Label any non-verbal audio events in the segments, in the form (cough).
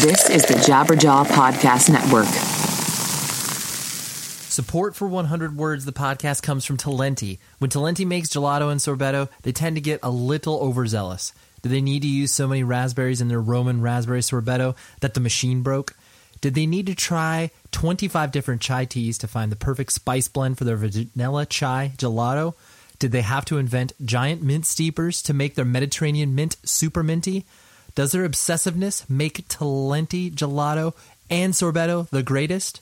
This is the Jabberjaw Podcast Network. Support for 100 Words, the podcast, comes from Talenti. When Talenti makes gelato and sorbetto, they tend to get a little overzealous. Do they need to use so many raspberries in their Roman raspberry sorbetto that the machine broke? Did they need to try 25 different chai teas to find the perfect spice blend for their vanilla chai gelato? Did they have to invent giant mint steepers to make their Mediterranean mint super minty? Does their obsessiveness make Talenti gelato and sorbetto the greatest?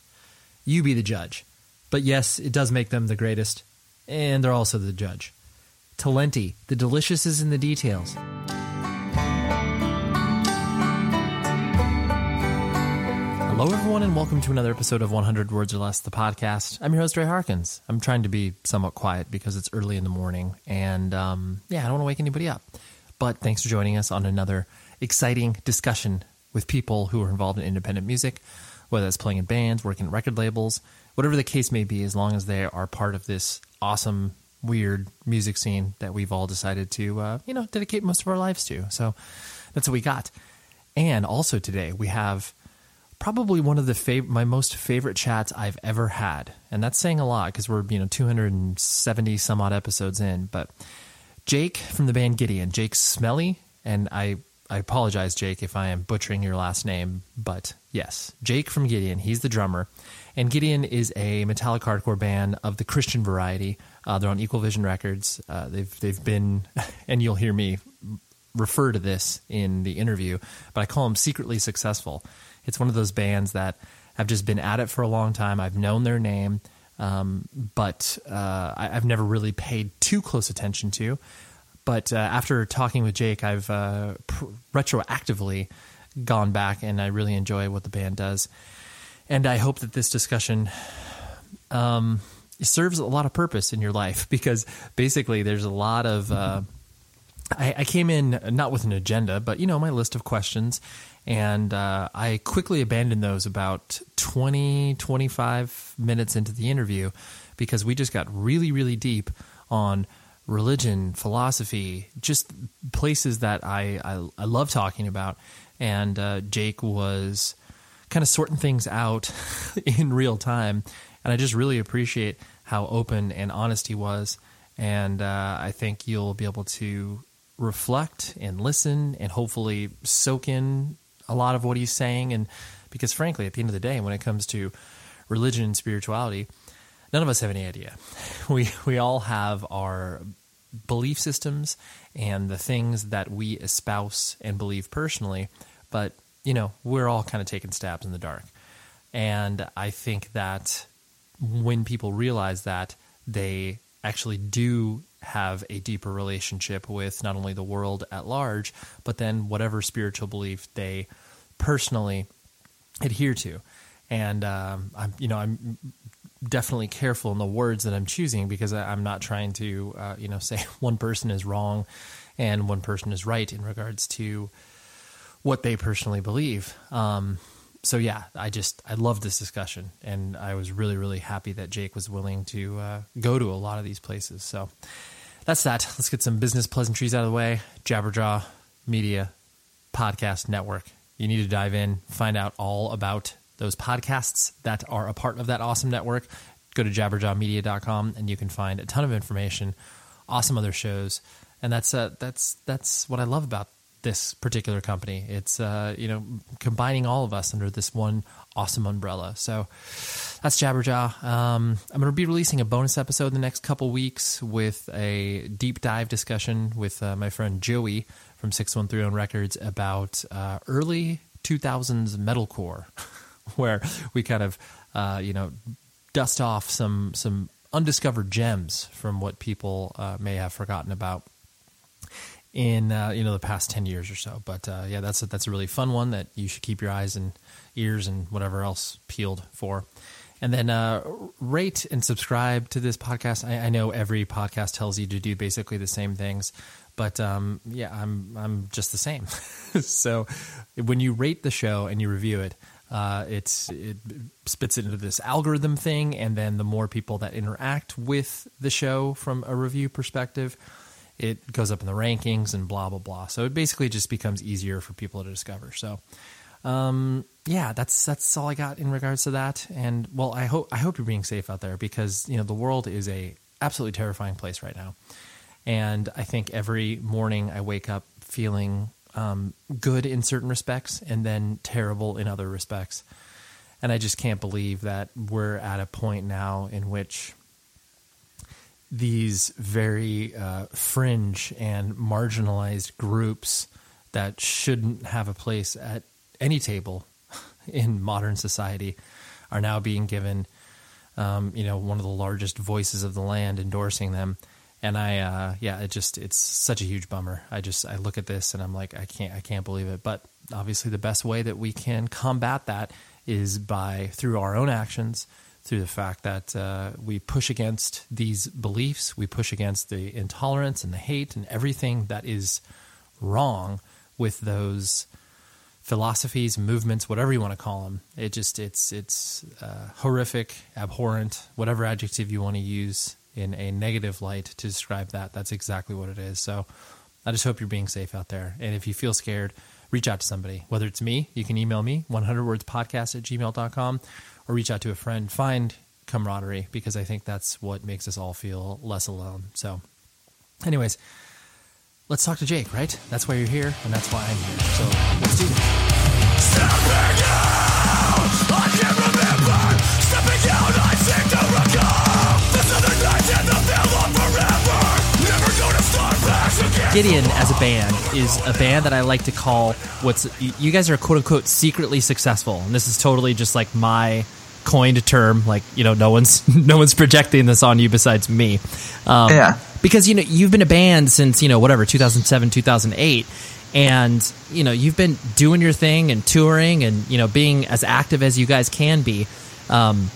You be the judge. But yes, it does make them the greatest, and they're also the judge. Talenti, the delicious is in the details. Hello, everyone, and welcome to another episode of 100 Words or Less, the podcast. I'm your host, Ray Harkins. I'm trying to be somewhat quiet because it's early in the morning, and um, yeah, I don't want to wake anybody up. But thanks for joining us on another exciting discussion with people who are involved in independent music, whether that's playing in bands, working at record labels, whatever the case may be, as long as they are part of this awesome, weird music scene that we've all decided to, uh, you know, dedicate most of our lives to. So that's what we got. And also today we have probably one of the fav- my most favorite chats I've ever had, and that's saying a lot because we're you know 270 some odd episodes in. But Jake from the band Gideon, Jake Smelley, and I I apologize, Jake, if I am butchering your last name, but yes, Jake from Gideon, he's the drummer, and Gideon is a metallic hardcore band of the Christian variety. Uh, they're on Equal Vision Records. Uh, they've they've been, (laughs) and you'll hear me refer to this in the interview, but I call them secretly successful it's one of those bands that have just been at it for a long time. I've known their name, um, but uh, I, have never really paid too close attention to. But uh, after talking with Jake, I've uh, pr- retroactively gone back and I really enjoy what the band does. And I hope that this discussion um, serves a lot of purpose in your life (laughs) because basically there's a lot of. Uh, I, I, came in not with an agenda, but you know my list of questions, and uh, I quickly abandoned those about 20, 25 minutes into the interview because we just got really, really deep on religion, philosophy, just places that I, I, I love talking about. And uh, Jake was kind of sorting things out (laughs) in real time. And I just really appreciate how open and honest he was. And uh, I think you'll be able to reflect and listen and hopefully soak in a lot of what he's saying. And because, frankly, at the end of the day, when it comes to religion and spirituality, none of us have any idea. (laughs) We we all have our belief systems and the things that we espouse and believe personally, but you know we're all kind of taking stabs in the dark. And I think that when people realize that, they actually do have a deeper relationship with not only the world at large, but then whatever spiritual belief they personally adhere to. And um, I'm, you know, I'm definitely careful in the words that I'm choosing because I'm not trying to, uh, you know, (laughs) say one person is wrong and one person is right in regards to what they personally believe. Um, so yeah, I just I love this discussion, and I was really really happy that Jake was willing to uh, go to a lot of these places. So that's that. Let's get some business pleasantries out of the way. Jabberjaw Media Podcast Network. You need to dive in, find out all about those podcasts that are a part of that awesome network. Go to jabberjawmedia.com and you can find a ton of information, awesome other shows, and that's uh, that's that's what I love about this particular company. It's uh, you know combining all of us under this one awesome umbrella. So that's Jabberjaw. Um, I'm going to be releasing a bonus episode in the next couple weeks with a deep dive discussion with uh, my friend Joey from 6130 Records about uh, early 2000s metalcore, (laughs) (laughs) where we kind of uh, you know dust off some some undiscovered gems from what people uh, may have forgotten about in uh, you know the past 10 years or so. But uh, yeah that's a, that's a really fun one that you should keep your eyes and ears and whatever else peeled for. And then uh, rate and subscribe to this podcast. I, I, know every podcast tells you to do basically the same things but um, yeah i'm i'm just the same. (laughs) So when you rate the show and you review it uh, it's it spits it into this algorithm thing and then the more people that interact with the show from a review perspective it goes up in the rankings and blah blah blah. So it basically just becomes easier for people to discover. So um, yeah, that's that's all I got in regards to that. And well, I hope I hope you're being safe out there because you know the world is a absolutely terrifying place right now. And I think every morning I wake up feeling um, good in certain respects and then terrible in other respects. And I just can't believe that we're at a point now in which these very uh, fringe and marginalized groups that shouldn't have a place at any table (laughs) in modern society are now being given, um, you know, one of the largest voices of the land endorsing them. And I, uh, yeah, it just, it's such a huge bummer. I just, I look at this and I'm like, I can't, I can't believe it. But obviously the best way that we can combat that is by, through our own actions, through the fact that uh, we push against these beliefs, we push against the intolerance and the hate and everything that is wrong with those philosophies, movements, whatever you want to call them. It just it's it's uh, horrific, abhorrent, whatever adjective you want to use in a negative light to describe that. That's exactly what it is. So I just hope you're being safe out there. And if you feel scared, reach out to somebody. Whether it's me, you can email me, 100wordspodcast at gmail.com, or reach out to a friend. Find camaraderie because I think that's what makes us all feel less alone. So, anyways, let's talk to Jake, right? That's why you're here, and that's why I'm here. So let's do this. Stepping out, I can't remember. Stepping down, I seem to recall. Gideon, as a band, is a band that I like to call what's you guys are quote unquote secretly successful, and this is totally just like my coined term. Like you know, no one's (laughs) no one's projecting this on you besides me. Um, yeah because you know you've been a band since you know whatever 2007 2008 and you know you've been doing your thing and touring and you know being as active as you guys can be um,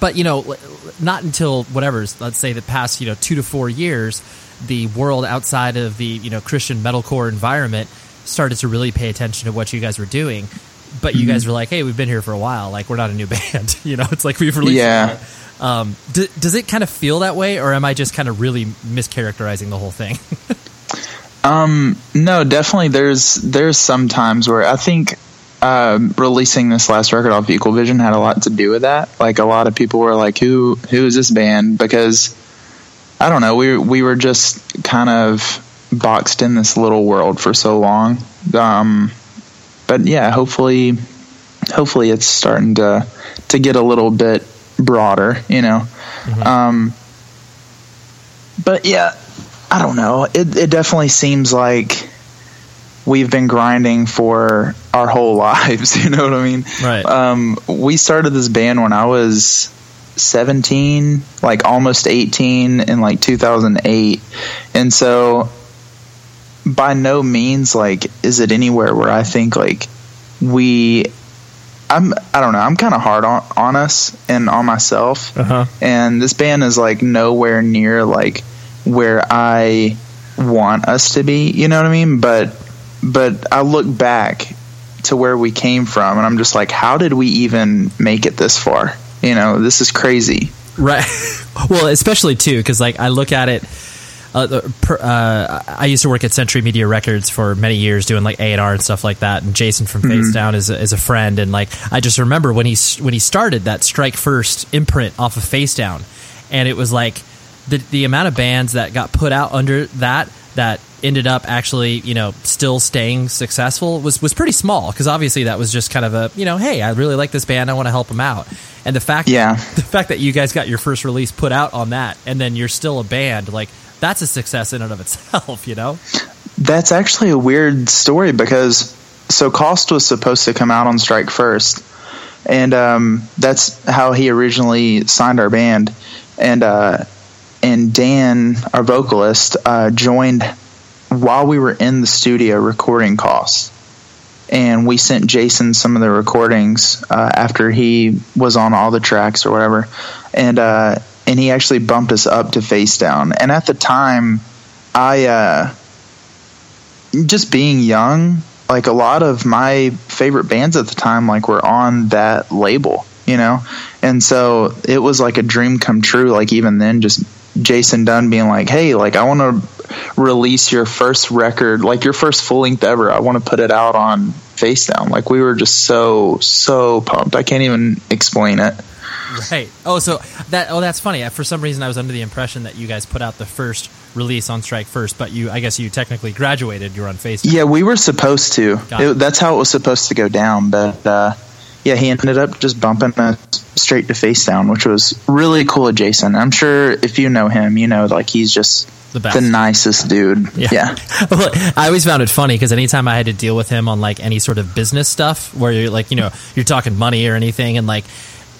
but you know not until whatever let's say the past you know two to four years the world outside of the you know christian metalcore environment started to really pay attention to what you guys were doing but you mm-hmm. guys were like hey we've been here for a while like we're not a new (laughs) band (laughs) you know it's like we've released yeah um, d- does it kind of feel that way, or am I just kind of really mischaracterizing the whole thing? (laughs) um, no, definitely. There's there's some times where I think uh, releasing this last record off Equal Vision had a lot to do with that. Like a lot of people were like, "Who who is this band?" Because I don't know, we we were just kind of boxed in this little world for so long. Um, but yeah, hopefully, hopefully it's starting to to get a little bit broader, you know. Mm-hmm. Um, but yeah, I don't know. It it definitely seems like we've been grinding for our whole (laughs) lives. You know what I mean? Right. Um, we started this band when I was 17, like almost 18 in like 2008. And so by no means like is it anywhere where I think like we I'm I don't know. I'm kind of hard on on us and on myself. Uh-huh. And this band is like nowhere near like where I want us to be. You know what I mean? But but I look back to where we came from, and I'm just like, how did we even make it this far? You know, this is crazy. Right. (laughs) well, especially too, because like I look at it uh, per, uh, I used to work at Century Media Records for many years doing like A and R and stuff like that. And Jason from mm-hmm. Face Down is a, is a friend, and like I just remember when he when he started that Strike First imprint off of Face Down, and it was like the the amount of bands that got put out under that that ended up actually you know still staying successful was was pretty small because obviously that was just kind of a you know hey I really like this band I want to help them out and the fact yeah the fact that you guys got your first release put out on that and then you're still a band like that's a success in and of itself, you know? That's actually a weird story because so Cost was supposed to come out on Strike First, and um, that's how he originally signed our band. And uh, and Dan, our vocalist, uh, joined while we were in the studio recording costs. And we sent Jason some of the recordings uh, after he was on all the tracks or whatever. And uh, and he actually bumped us up to face down. And at the time, I uh, just being young, like a lot of my favorite bands at the time, like were on that label, you know, and so it was like a dream come true. Like even then, just Jason Dunn being like, "Hey, like I want to." release your first record, like your first full length ever. I want to put it out on Face Down. Like we were just so so pumped. I can't even explain it. Right. Oh, so that oh that's funny. For some reason, I was under the impression that you guys put out the first release on Strike first, but you I guess you technically graduated. You're on Face. Yeah, we were supposed to. It, that's how it was supposed to go down, but uh, yeah, he ended up just bumping us straight to Face Down, which was really cool Jason. I'm sure if you know him, you know like he's just The best. the nicest dude. Yeah. (laughs) Well, I always found it funny because anytime I had to deal with him on like any sort of business stuff where you're like, you know, you're talking money or anything and like,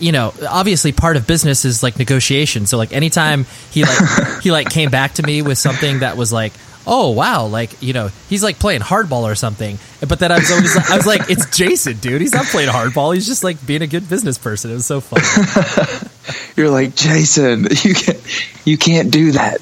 you know, obviously part of business is like negotiation. So like anytime he like (laughs) he like came back to me with something that was like, oh wow, like you know, he's like playing hardball or something. But then I was always like, I was like, it's Jason, dude. He's not playing hardball. He's just like being a good business person. It was so fun. (laughs) You're like Jason. You can't. You can't do that.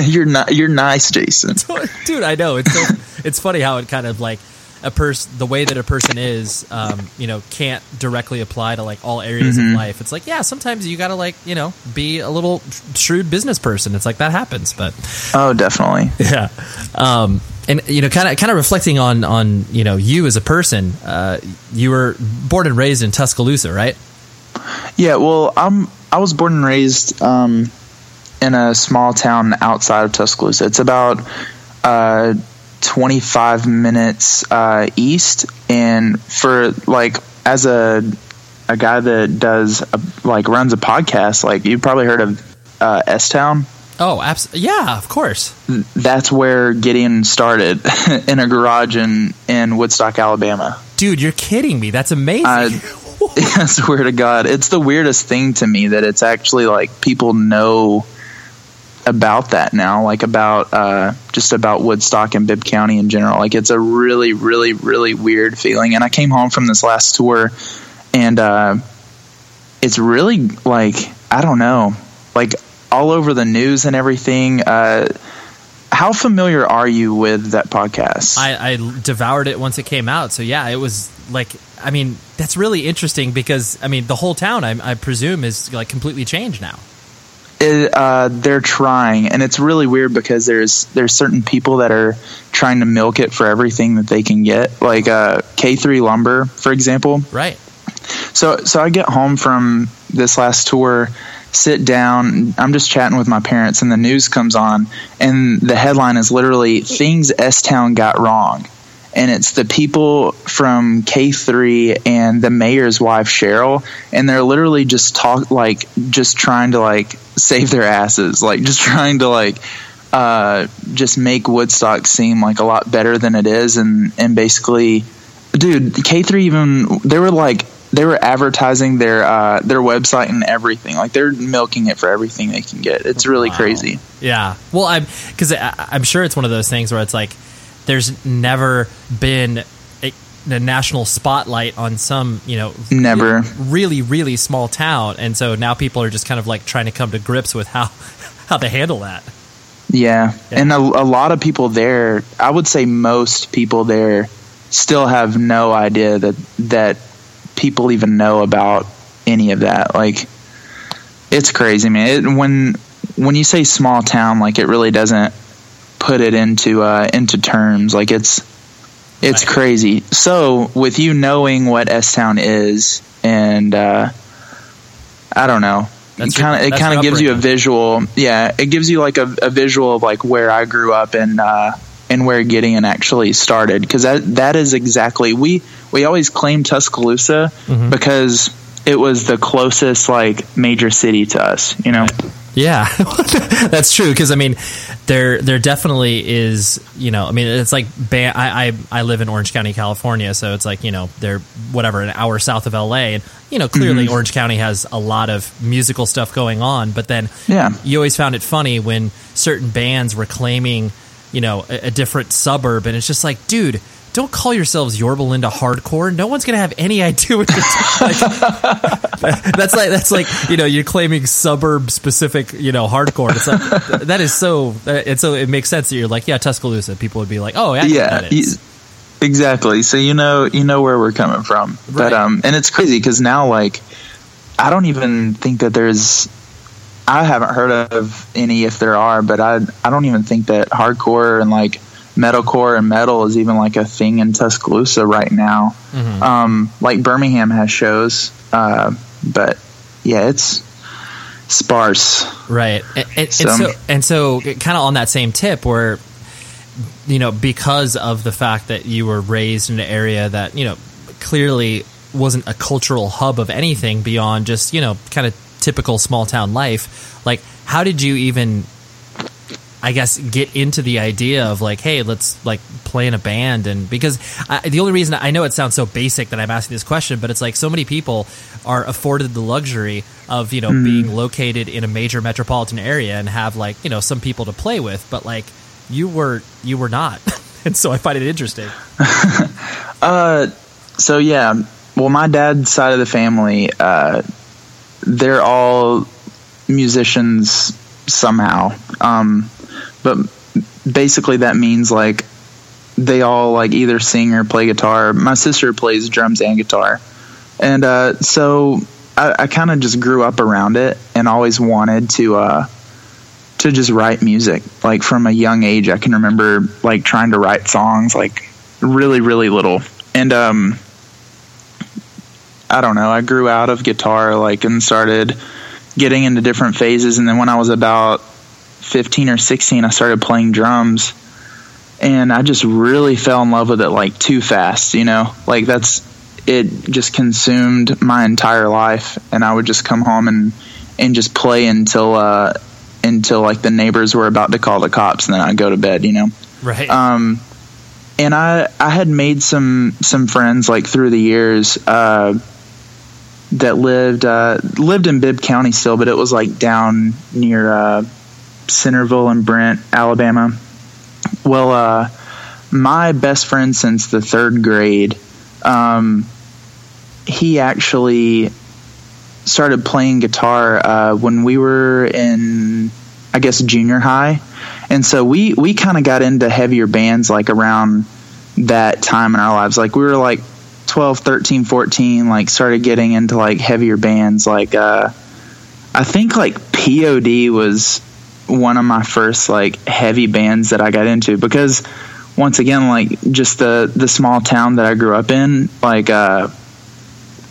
(laughs) you're not. You're nice, Jason. (laughs) dude i know it's so, it's funny how it kind of like a person the way that a person is um, you know can't directly apply to like all areas of life it's like yeah sometimes you gotta like you know be a little shrewd business person it's like that happens but Oh, definitely. (laughs) yeah um, and you know kind of kind of reflecting on on you know you as a person uh, you were born and raised in tuscaloosa right Yeah. Well, I'm. I was born and raised um, in a small town outside of Tuscaloosa. It's about uh, 25 minutes uh, east, and for like as a a guy that does a, like runs a podcast, like you've probably heard of uh, S Town. oh abs- yeah of course. That's where Gideon started (laughs) in a garage in in Woodstock, Alabama. dude you're kidding me. That's amazing. I, I swear to God, it's the weirdest thing to me that it's actually like people know about that now, like about uh, just about Woodstock and Bibb County in general. Like it's a really, really, really weird feeling. And I came home from this last tour, and uh, it's really like I don't know, like all over the news and everything. Uh, how familiar are you with that podcast? I, I devoured it once it came out. So yeah, it was like, I mean, that's really interesting because I mean, the whole town, I, I presume, is like completely changed now. It, uh, they're trying, and it's really weird because there's there's certain people that are trying to milk it for everything that they can get, like uh, K3 Lumber, for example. Right. So so I get home from this last tour, sit down, I'm just chatting with my parents, and the news comes on, and the headline is literally "Things S Town Got Wrong." And it's the people from K3 and the mayor's wife Cheryl, and they're literally just talk like just trying to like save their asses, like just (laughs) trying to like uh, just make Woodstock seem like a lot better than it is, and and basically dude k3 even they were like they were advertising their uh their website and everything like they're milking it for everything they can get it's really Wow. crazy Yeah. Well, I'm because I'm sure it's one of those things where it's like there's never been a, a national spotlight on some you know Never. really really small town, and so now people are just kind of like trying to come to grips with how (laughs) how they handle that. yeah, Yeah. and a, a lot of people there i would say most people there still have no idea that that people even know about any of that like it's crazy man it, when when you say small town like it really doesn't put it into uh into terms. Like it's it's Right. crazy. So with you knowing what s town is and uh i don't know. That's it kind of it kind of gives you a visual yeah it gives you like a, a visual of like where i grew up and uh and where Gideon actually started. Because that that is exactly we we always claim Tuscaloosa Mm-hmm. because it was the closest like major city to us you know Yeah, (laughs) that's true. Because I mean, there there definitely is. You know, I mean, it's like ba- I, I I live in Orange County, California, so it's like you know they're whatever an hour south of LA, and you know clearly mm-hmm. Orange County has a lot of musical stuff going on. But then Yeah. you always found it funny when certain bands were claiming you know a, a different suburb, and it's just like, dude. Don't call yourselves Yorba Linda hardcore. No one's gonna have any (laughs) idea what you're like, (laughs) that's like that's like you know you're claiming suburb specific you know hardcore. It's like (laughs) that is so and so it makes sense that you're like yeah Tuscaloosa. People would be like oh yeah, I know what yeah exactly so you know you know where we're coming from Right. but um and it's crazy because now like i don't even think that there's I haven't heard of any if there are, but I I don't even think that hardcore and like metalcore and metal is even like a thing in Tuscaloosa right now. Mm-hmm. Um, like Birmingham has shows, uh, but yeah, it's sparse. Right. And, and, and So- so, and so kind of on that same tip where, you know, because of the fact that you were raised in an area that, you know, clearly wasn't a cultural hub of anything beyond just, you know, kind of typical small town life, like, how did you even, I guess, get into the idea of like, hey, let's like play in a band? And because I, the only reason I know it sounds so basic that I'm asking this question, but it's like so many people are afforded the luxury of, you know, being located in a major metropolitan area and have like, you know, some people to play with, but like you were, you were not. (laughs) and so I find it interesting. (laughs) Uh, so yeah, well, my dad's side of the family, uh, they're all musicians somehow. Um, but basically that means like they all like either sing or play guitar. My sister plays drums and guitar. And, uh, so I, I kind of just grew up around it and always wanted to, uh, to just write music. Like from a young age, I can remember like trying to write songs, like really, really little. And, um, I don't know. I grew out of guitar like and started getting into different phases. And then when I was about 15 or 16, I started playing drums. And I just really fell in love with it like too fast, you know? Like that's it just consumed my entire life and I would just come home and and just play until uh until like the neighbors were about to call the cops and then I'd go to bed, you know? Right. um, and I I had made some some friends like through the years uh, that lived uh, lived in Bibb County still, but it was like down near uh, Centerville and Brent, Alabama. Well, uh, my best friend since the third grade, um, he actually started playing guitar uh, when we were in, I guess, junior high, and so we we kind of got into heavier bands like around that time in our lives. Like we were like 12, 13, 14, like started getting into like heavier bands. Like uh, I think like POD was one of my first like heavy bands that I got into because once again like just the the small town that I grew up in like uh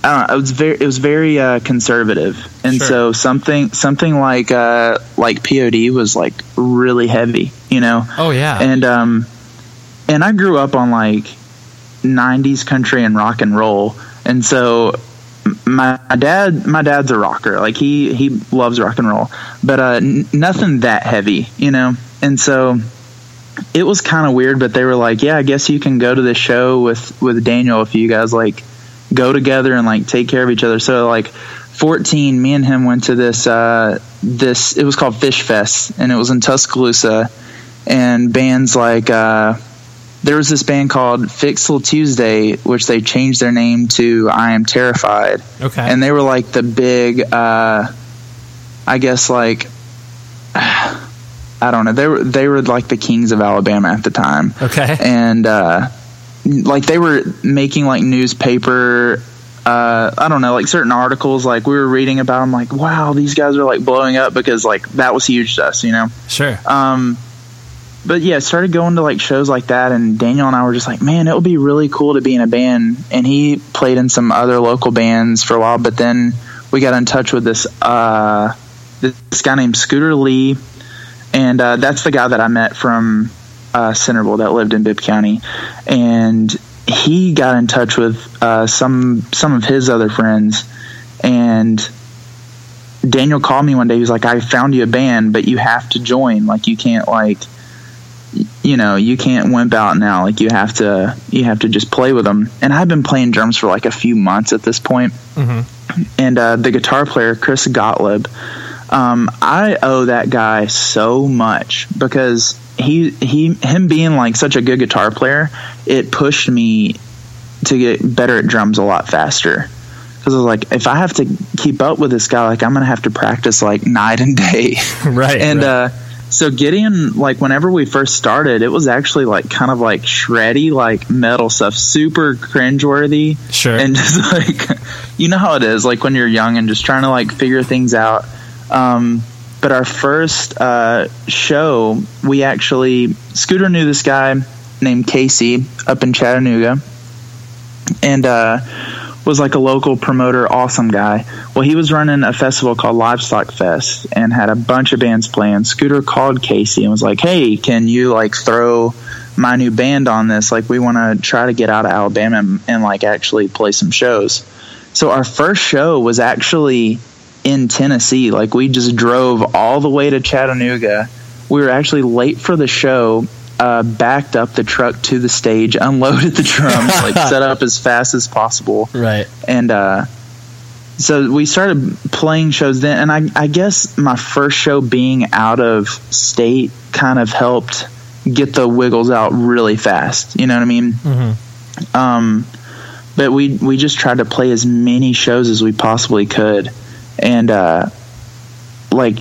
I don't know, it was very it was very uh conservative and Sure. so something something like uh like POD was like really heavy you know oh yeah. and um and I grew up on like 90s country and rock and roll and so my dad my dad's a rocker. Like he he loves rock and roll but uh n- nothing that heavy you know? And so it was kind of weird but they were like yeah I guess you can go to this show with with Daniel if you guys like go together and like take care of each other. So like 14 me and him went to this uh this it was called Fish Fest and it was in Tuscaloosa and bands like uh, there was this band called Fixel Tuesday, which they changed their name to I Am Terrified, okay. and they were like the big, uh, I guess like (sighs) I don't know, they were they were like the kings of Alabama at the time, okay. and uh, like they were making like newspaper. Uh, I don't know, like certain articles, like we were reading about them, like wow, these guys are like blowing up because like that was huge to us, you know. Sure. Um, but yeah, started going to like shows like that, and Daniel and I were just like, man, it would be really cool to be in a band. And he played in some other local bands for a while, but then we got in touch with this uh, this guy named Scooter Lee, and uh, that's the guy that I met from uh, Centerville that lived in Bibb County, and he got in touch with uh, some some of his other friends, and Daniel called me one day. He was like, "I found you a band, but you have to join. Like, you can't like, you know, you can't wimp out now. Like, you have to, you have to just play with them." And I've been playing drums for like a few months at this point. And uh, the guitar player, Chris Gottlieb, um, I owe that guy so much because he he him being like such a good guitar player, it pushed me to get better at drums a lot faster. Because I was like, if I have to keep up with this guy, like I'm gonna have to practice like night and day. (laughs) right. and right. uh, so Gideon, like whenever we first started, it was actually like kind of like shreddy, like metal stuff, super cringeworthy. Sure. And (laughs) just like, you know how it is, like when you're young and just trying to like figure things out. Um, but our first uh, show, we actually Scooter knew this guy named Casey up in Chattanooga, and uh, was like a local promoter, awesome guy. Well, he was running a festival called Livestock Fest and had a bunch of bands playing. Scooter called Casey and was like, "Hey, can you like throw my new band on this? Like, we want to try to get out of Alabama and, and like actually play some shows." So our first show was actually in Tennessee. Like we just drove all the way to Chattanooga. We were actually late for the show. Uh, backed up the truck to the stage, unloaded the drums, like (laughs) set up as fast as possible, Right. and uh, so we started playing shows then. And I, I guess my first show being out of state kind of helped get the wiggles out really fast. You know what I mean? Mm-hmm. Um, but we we just tried to play as many shows as we possibly could, and uh, like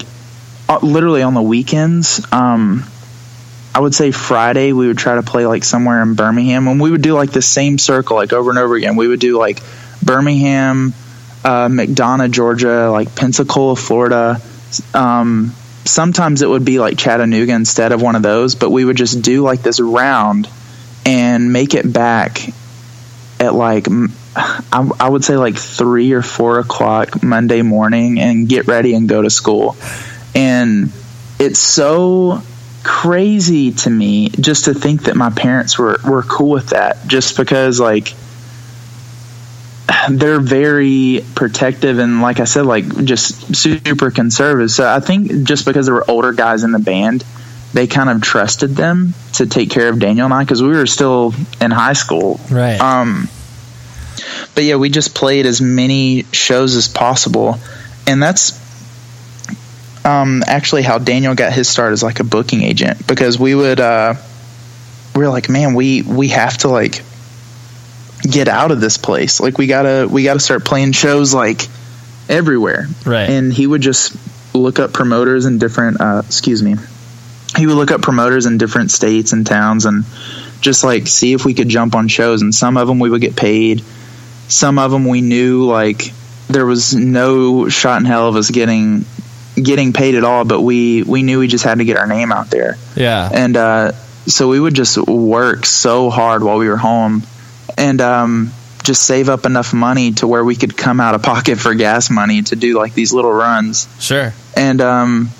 uh, literally on the weekends. Um, I would say Friday we would try to play like somewhere in Birmingham, and we would do like the same circle like over and over again. We would do like Birmingham, uh, McDonough, Georgia, like Pensacola, Florida. Um, sometimes it would be like Chattanooga instead of one of those, but we would just do like this round and make it back at like (sighs) I would say like three or four o'clock Monday morning and get ready and go to school. And it's so crazy to me just to think that my parents were, were cool with that just because like they're very protective and like I said like just super conservative. So I think just because there were older guys in the band they kind of trusted them to take care of Daniel and I because we were still in high school. Right. Um, but yeah, we just played as many shows as possible, and that's um, actually how Daniel got his start as like a booking agent because we would uh, we were like, man, we we have to like get out of this place. Like we gotta we gotta start playing shows like everywhere. Right. And he would just look up promoters in different uh, excuse me. He would look up promoters in different states and towns and just like see if we could jump on shows and some of them we would get paid. Some of them we knew like there was no shot in hell of us getting getting paid at all, but we we knew we just had to get our name out there yeah. and uh, so we would just work so hard while we were home and um, just save up enough money to where we could come out of pocket for gas money to do like these little runs Sure. and um,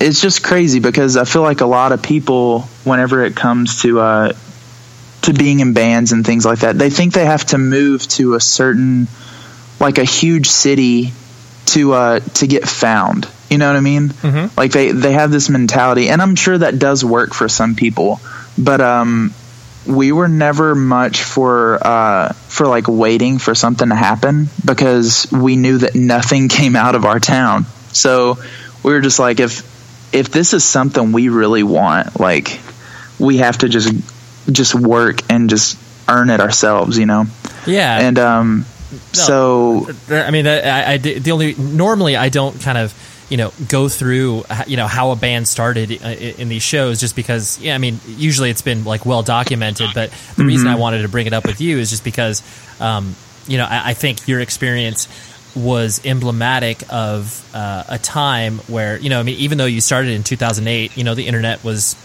it's just crazy because I feel like a lot of people, whenever it comes to uh, to being in bands and things like that, they think they have to move to a certain, like a huge city, to uh, to get found. You know what I mean? Mhm. Like they they have this mentality, and I'm sure that does work for some people, but um, we were never much for uh, for like waiting for something to happen because we knew that nothing (laughs) came out of our town. So we were just like, if if this is something we really want, like we have to just just work and just earn it ourselves, you know. Yeah. And um, so I mean, I, I the only normally I don't kind of you know go through you know how a band started uh, in these shows just because yeah I mean usually it's been like well documented but the reason I wanted to bring it up with you is just because um, you know I, I think your experience was emblematic of uh, a time where you know I mean even though you started in 2008 you know the internet was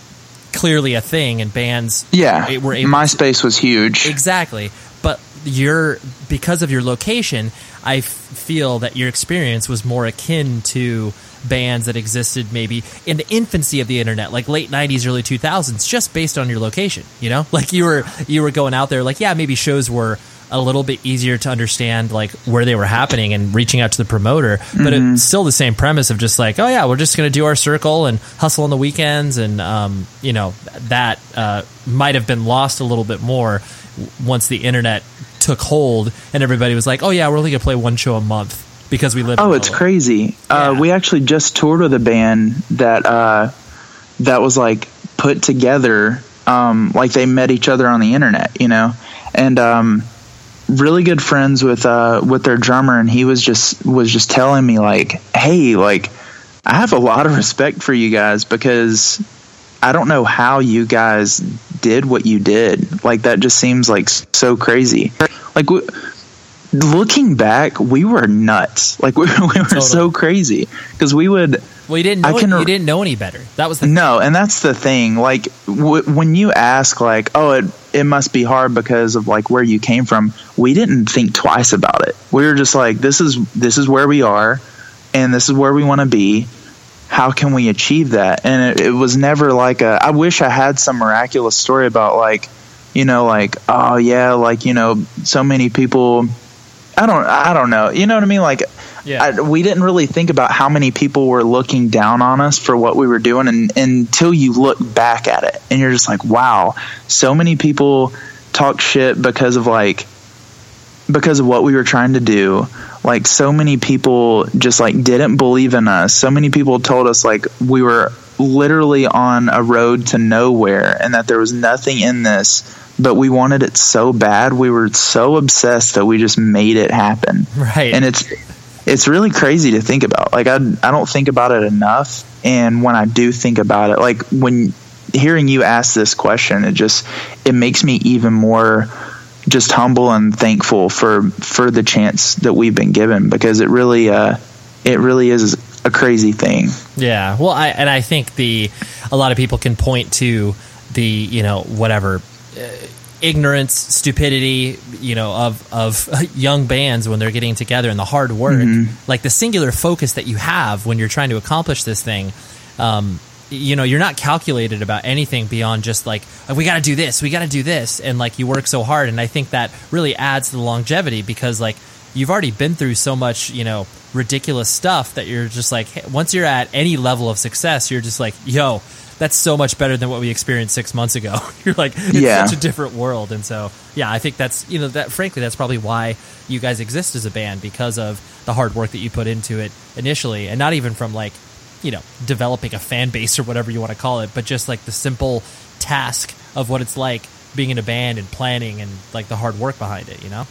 clearly a thing and bands yeah, were able to- MySpace was huge. Exactly. But your because of your location, I f- feel that your experience was more akin to bands that existed maybe in the infancy of the internet, like late '90s, early 2000s, just based on your location. You know, (laughs) like you were you were going out there. Like, yeah, maybe shows were a little bit easier to understand, like where they were happening and reaching out to the promoter. But it's still the same premise of just like, oh yeah, we're just going to do our circle and hustle on the weekends, and um, you know that uh, might have been lost a little bit more once the internet took hold and everybody was like, "Oh yeah, we're only gonna play one show a month because we live." Oh, it's Iowa." crazy. Uh, we actually just toured with a band that uh, that was like put together, um, like they met each other on the internet, you know, and um, really good friends with uh, with their drummer, and he was just was just telling me like, hey, like I have a lot of (laughs) respect for you guys because I don't know how you guys did what you did. Like that just seems like so crazy. Like. W- looking back, we were nuts. Like we, (laughs) we were so crazy because we would Well, you didn't know I can- you didn't know any better. That was the No, and that's the thing. Like w- when you ask, like, oh, it it must be hard because of like where you came from. We didn't think twice about it. We were just like, this is this is where we are, and this is where we want to be. How can we achieve that? And it, it was never like a. I wish I had some miraculous story about like, you know, like oh yeah, like you know, so many people. I don't. I don't know. You know what I mean? Like yeah. I, we didn't really think about how many people were looking down on us for what we were doing and, until you look back at it and you're just like wow so many people talk shit because of like because of what we were trying to do like so many people just like didn't believe in us so many people told us like we were literally on a road to nowhere and that there was nothing in this but we wanted it so bad we were so obsessed that we just made it happen right. and it's it's really crazy to think about. Like I I don't think about it enough, and when I do think about it, like when hearing you ask this question, it just it makes me even more just humble and thankful for for the chance that we've been given because it really uh it really is a crazy thing. Yeah, well, I, and I think the a lot of people can point to the you know whatever uh, ignorance, stupidity, you know of of (laughs) young bands when they're getting together and the hard work, Mm-hmm. like the singular focus that you have when you're trying to accomplish this thing. Um, you know, you're not calculated about anything beyond just like "Oh, we got to do this, we got to do this, and like you work so hard, and I think that really adds to the longevity because like you've already been through so much, you know, ridiculous stuff that you're just like, hey, once you're at any level of success, you're just like, yo, that's so much better than what we experienced six months ago. (laughs) you're like, it's Yeah. such a different world. And so, yeah, I think that's, you know, that frankly, that's probably why you guys exist as a band because of the hard work that you put into it initially. And not even from like, you know, developing a fan base or whatever you want to call it, but just like the simple task of what it's like being in a band and planning and like the hard work behind it, you know?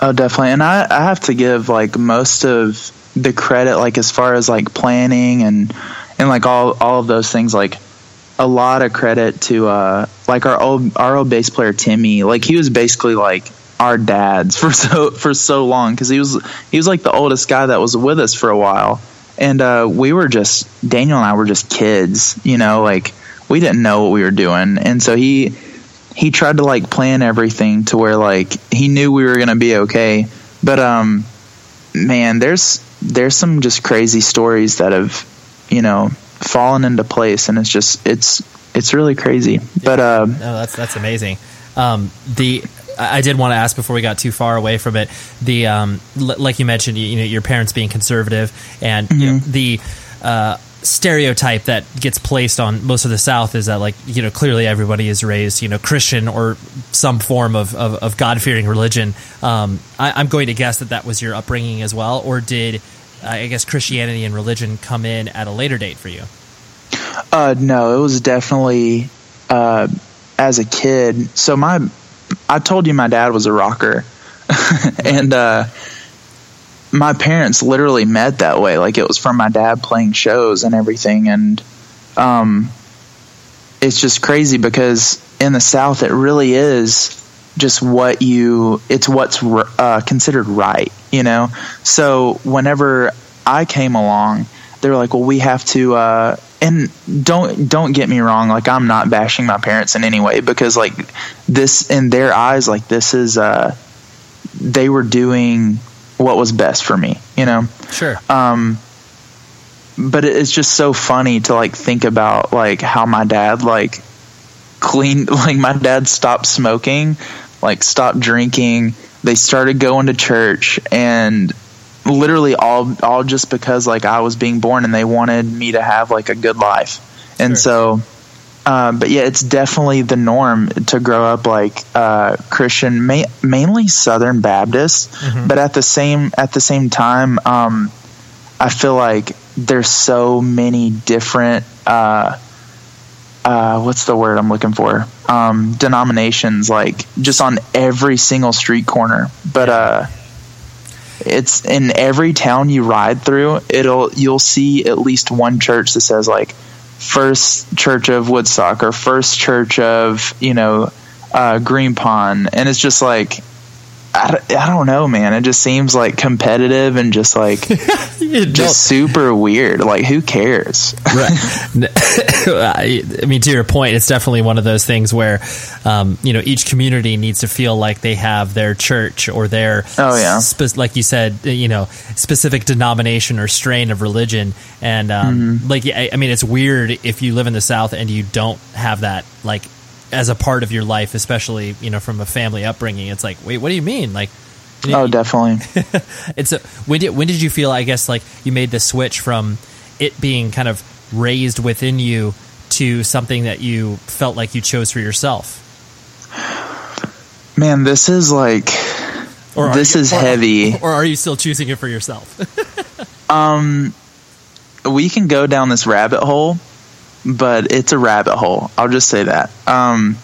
Oh, definitely. And I, I have to give like most of the credit, like as far as like planning and and like all all of those things, like a lot of credit to uh like our old our old bass player Timmy. Like he was basically like our dads (laughs) for so for so long because he was he was like the oldest guy that was with us for a while, and uh, we were just Daniel and I were just kids, you know, like we didn't know what we were doing, and so he he tried to like plan everything to where like he knew we were gonna be okay. But um, man, there's there's some just crazy stories that have you know fallen into place, and it's just it's it's really crazy. But um, No, that's that's amazing. Um, the I did want to ask before we got too far away from it. The um, l- like you mentioned, you, you know, your parents being conservative, and you know, the uh, stereotype that gets placed on most of the South is that like you know clearly everybody is raised you know Christian or some form of of, of God fearing religion. Um, I, I'm going to guess that that was your upbringing as well, or did uh, I guess Christianity and religion come in at a later date for you? Uh, no, it was definitely uh, as a kid. So my, I told you my dad was a rocker, (laughs) and uh, my parents literally met that way. Like it was from my dad playing shows and everything, and um, it's just crazy because in the South it really is just what you it's what's uh, considered right you know? So whenever i came along they were like well we have to uh and don't don't get me wrong like i'm not bashing my parents in any way because like this in their eyes like this is uh they were doing what was best for me you know Sure. um but it's just so funny to like think about like how my dad like cleaned (laughs) like my dad stopped smoking like stopped drinking they started going to church and literally all all just because like I was being born and they wanted me to have like a good life and Sure. so uh, but yeah, it's definitely the norm to grow up like uh, Christian, ma- mainly Southern Baptist. But at the same at the same time, um, I feel like there's so many different. Uh, uh, what's the word I'm looking for? Um, denominations, like just on every single street corner. But uh, it's in every town you ride through. It'll you'll see at least one church that says like First Church of Woodstock or First Church of you know uh, Green Pond, and it's just like I, I don't know, man. It just seems like competitive and just like (laughs) just super weird. Like, who cares? right. (laughs) (laughs) I mean, to your point, it's definitely one of those things where, um, you know, each community needs to feel like they have their church or their, oh yeah, spe- like you said, you know, specific denomination or strain of religion. And um, mm-hmm. like, I, I mean, it's weird if you live in the South and you don't have that, like, as a part of your life, especially you know from a family upbringing. It's like, wait, what do you mean? Like, oh, definitely. (laughs) it's a, when did when did you feel? I guess like you made the switch from it being kind of raised within you to something that you felt like you chose for yourself. Man, this is like, or this you, is or, heavy. Or are you still choosing it for yourself? (laughs) um, we can go down this rabbit hole but it's a rabbit hole. I'll just say that. Um,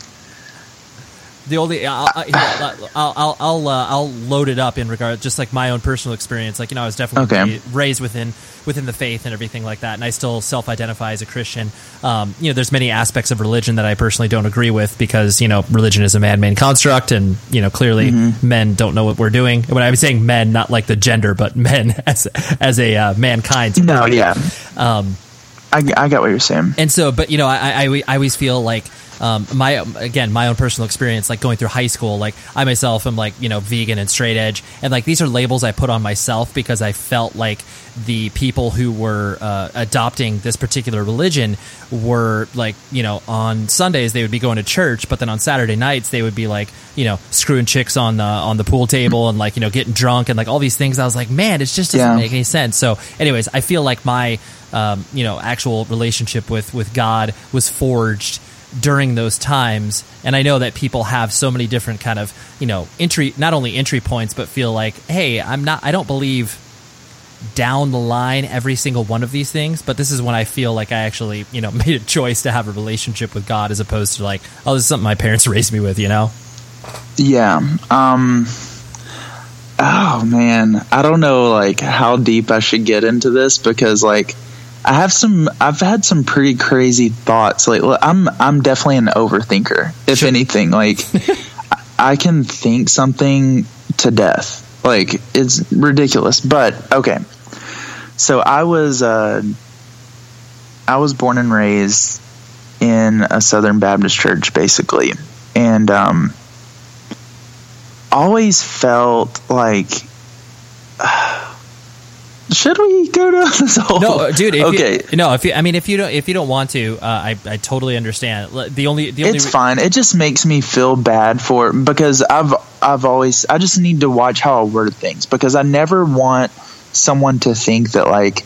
the only I'll I'll I'll I'll, uh, I'll, load it up in regard just like my own personal experience. Like you know, I was definitely okay. raised within within the faith and everything like that, and I still self identify as a Christian. Um, you know, there's many aspects of religion that I personally don't agree with because you know religion is a man made construct, and you know clearly mm-hmm. men don't know what we're doing. When I'm saying men, not like the gender, but men (laughs) as as a uh, mankind. No, yeah. Um, I, I got what you're saying. And so, but you know, I, I, I always feel like um, my again my own personal experience like going through high school like i myself am like you know vegan and straight edge. And like these are labels i put on myself because i felt like the people who were uh, adopting this particular religion were like you know on sundays they would be going to church but then on saturday nights they would be like you know screwing chicks on the on the pool table and like you know getting drunk and like all these things. I was like man it just doesn't yeah. make any sense. So anyways i feel like my um, you know actual relationship with with god was forged during those times. And i know that people have so many different kind of you know entry not only entry points but feel like hey i'm not i don't believe down the line every single one of these things but this is when i feel like i actually you know (laughs) made a choice to have a relationship with god as opposed to like oh this is something my parents (laughs) raised me with you know? Yeah um oh man. I don't know like how deep i should get into this because like I have some. I've had some pretty crazy thoughts. Like I'm, I'm definitely an overthinker. If sure. anything, like (laughs) I can think something to death. Like it's ridiculous. But okay, so I was, uh, I was born and raised in a Southern Baptist church, basically, and um, always felt like. (sighs) Uh, should we go down (laughs) this hole? No, dude. okay. You, no, if you, I mean, if you don't, if you don't want to, uh, I, I totally understand. The only, the only, it's re- fine. It just makes me feel bad for because I've, I've always, I just need to watch how I word things because I never want someone to think that like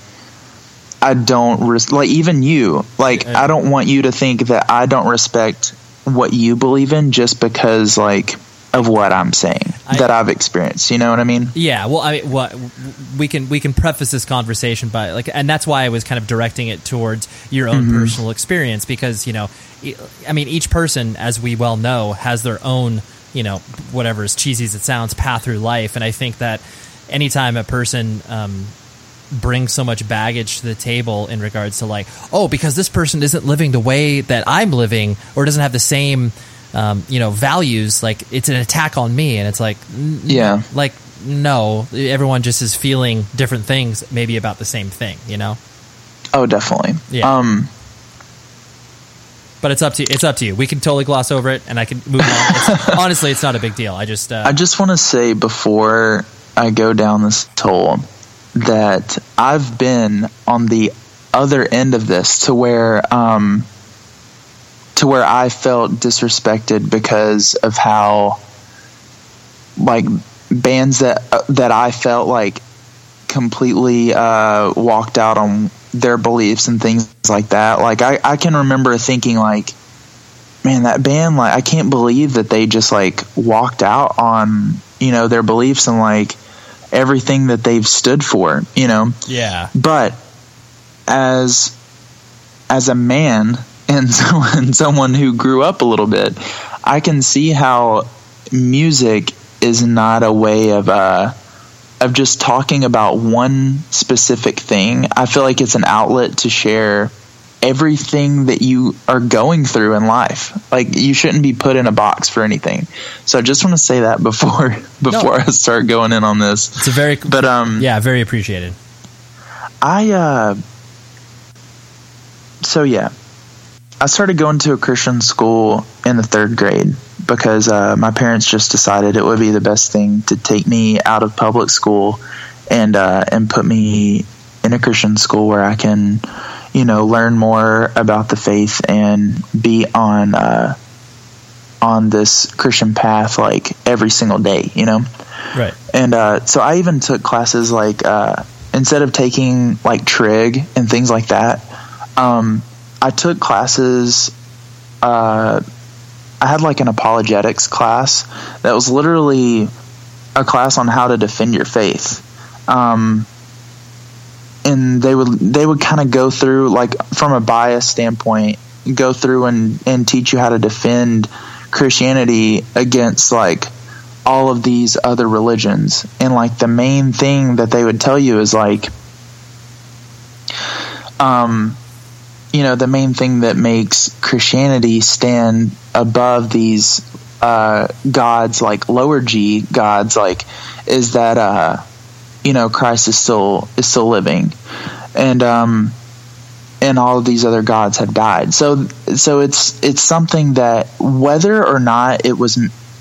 I don't res- like even you, like I don't want you to think that I don't respect what you believe in just because like of what I'm saying I, that I've experienced. You know what I mean? Yeah. Well, I what we can we can preface this conversation by like, and that's why I was kind of directing it towards your own mm-hmm. personal experience because you know, I mean, each person, as we well know, has their own you know whatever as cheesy as it sounds path through life, and I think that anytime a person um, brings so much baggage to the table in regards to like, oh, because this person isn't living the way that I'm living or doesn't have the same um, you know values like it's an attack on me and it's like n- yeah like no everyone just is feeling different things maybe about the same thing you know oh definitely yeah um but it's up to you. it's up to you. We can totally gloss over it, and I can move on. It's, (laughs) honestly, it's not a big deal. I just uh, I just want to say before I go down this toll that I've been on the other end of this to where um, to where I felt disrespected because of how like bands that uh, that I felt like completely uh, walked out on their beliefs and things like that. Like I, I can remember thinking like, man, that band like I can't believe that they just like walked out on you know their beliefs and like everything that they've stood for. You know. Yeah. But as as a man and (laughs) someone, someone who grew up a little bit, I can see how music is not a way of uh, of just talking about one specific thing. I feel like it's an outlet to share everything that you are going through in life. Like you shouldn't be put in a box for anything. So I just want to say that before (laughs) before I start going in on this. It's a very But um yeah, very appreciated. I uh so yeah. I started going to a Christian school in the 3rd grade because uh, my parents just decided it would be the best thing to take me out of public school and uh, and put me in a Christian school where I can, you know, learn more about the faith and be on uh, on this Christian path like every single day, you know. Right. And uh, so I even took classes like uh, instead of taking like trig and things like that, um, I took classes. Uh, I had like an apologetics class that was literally a class on how to defend your faith. Um, and they would they would kind of go through like from a bias standpoint, go through and and teach you how to defend Christianity against like all of these other religions. And like the main thing that they would tell you is like um you know the main thing that makes Christianity stand above these uh, gods like lower G gods like is that uh, you know Christ is still is still living. And um and all of these other gods have died. So so it's it's something that whether or not it was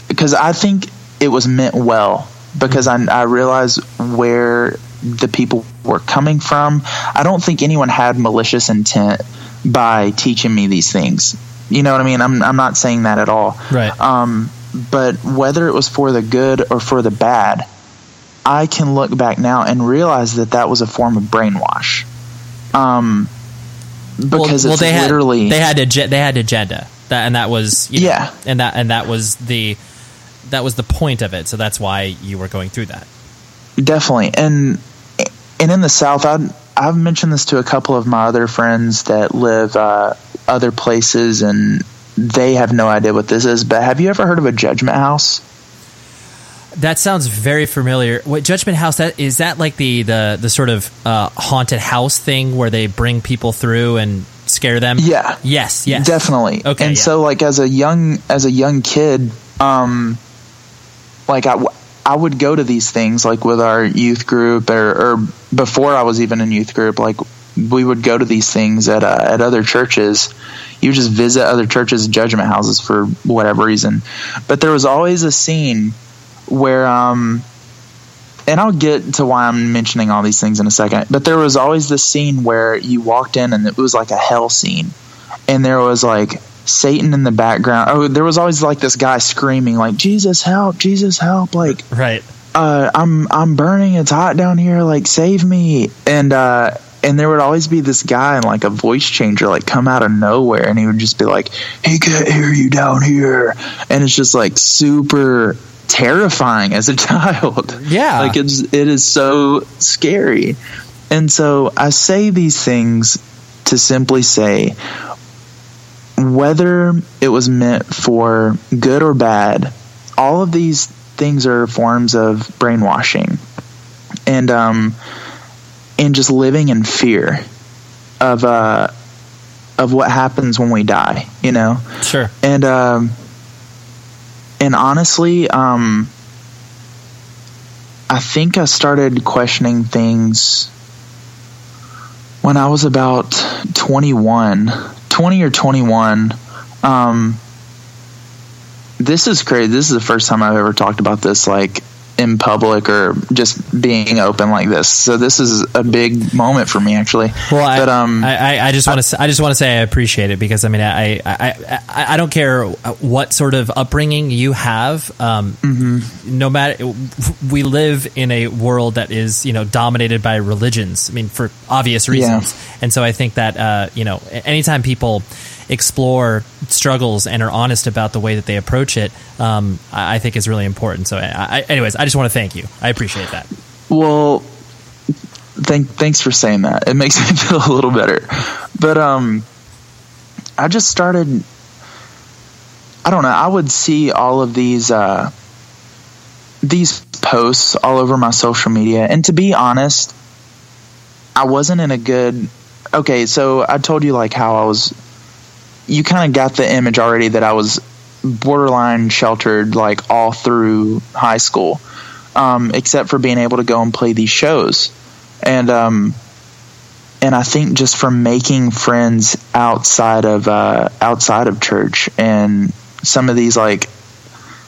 because I think it was meant well because I, I realize where the people were coming from. I don't think anyone had malicious intent by teaching me these things. You know what I mean? I'm I'm not saying that at all. Right. Um, but whether it was for the good or for the bad, I can look back now and realize that that was a form of brainwash. Um, because well, it's they had, literally they had ag- they had agenda that and that was you know, Yeah. and that and that was the that was the point of it. So that's why you were going through that. definitely and and in the south i i've mentioned this to a couple of my other friends that live uh, other places and they have no idea what this is but have you ever heard of a judgment house That sounds very familiar. What Judgment House? That is that like the the the sort of uh, haunted house thing where they bring people through and scare them. Yeah. Yes. Yes. definitely Okay, and yeah. so like as a young as a young kid um like i I would go to these things like with our youth group or, or before I was even in youth group like we would go to these things at uh, at other churches. You just visit other churches judgment houses for whatever reason. But there was always a scene where um and I'll get to why I'm mentioning all these things in a second but there was always this scene where you walked in and it was like a hell scene. And there was like Satan in the background. Oh, there was always like this guy screaming like Jesus help, Jesus help, like Right. uh I'm I'm burning, it's hot down here, like save me. And uh and there would always be this guy and like a voice changer like come out of nowhere and he would just be like, He can't hear you down here and it's just like super terrifying as a (laughs) child. Yeah. Like it's it is so scary. And so I say these things to simply say whether it was meant for good or bad, all of these things are forms of brainwashing and um and just living in fear of uh of what happens when we die, you know? Sure. And um and honestly, um I think I started questioning things when I was about 21, 20 or 21. Um this is crazy. This is the first time I've ever talked about this like in public or just being open like this. So this is a big moment for me actually. Well, I, but um I, I- I just want to, I just want to say I appreciate it because I mean, I, I, I, I don't care what sort of upbringing you have. Um, Mm-hmm. No matter, we live in a world that is, you know, dominated by religions. I mean, for obvious reasons. And so I think that, uh, you know, anytime people explore struggles and are honest about the way that they approach it, um, I, I think is really important. So, I, I, anyways, I just want to thank you. I appreciate that. Well, thank thanks for saying that. It makes (laughs) me feel a little better. But um, I just started. I don't know. I would see all of these uh, these posts all over my social media, and to be honest, I wasn't in a good okay, so I told you like how I was. You kind of got the image already that I was borderline sheltered like all through high school, um, except for being able to go and play these shows, and um, and I think just from making friends outside of uh, outside of church and some of these like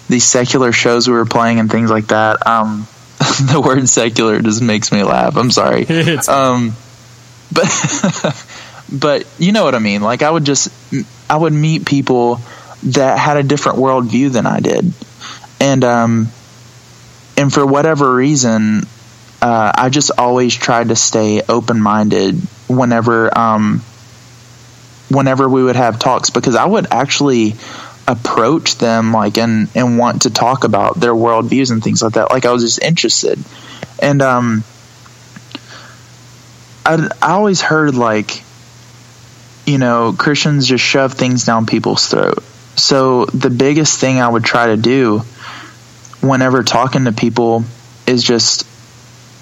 these secular shows we were playing and things like that. Um, (laughs) the word secular just makes me laugh. I'm sorry. (laughs) um, but (laughs) but you know what I mean. Like I would just I would meet people that had a different worldview than I did, and um, and for whatever reason, uh, I just always tried to stay open minded whenever um, whenever we would have talks because I would actually approach them like and and want to talk about their worldviews and things like that. Like I was just interested, and um, I I always heard like you know Christians just shove things down people's throat. So the biggest thing I would try to do whenever talking to people is just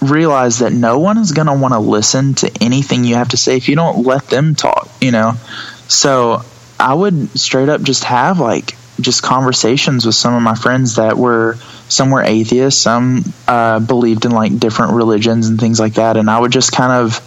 realize that no one is going to want to listen to anything you have to say if you don't let them talk, you know. So I would straight up just have like just conversations with some of my friends that were some were atheists, some uh, believed in like different religions and things like that, and I would just kind of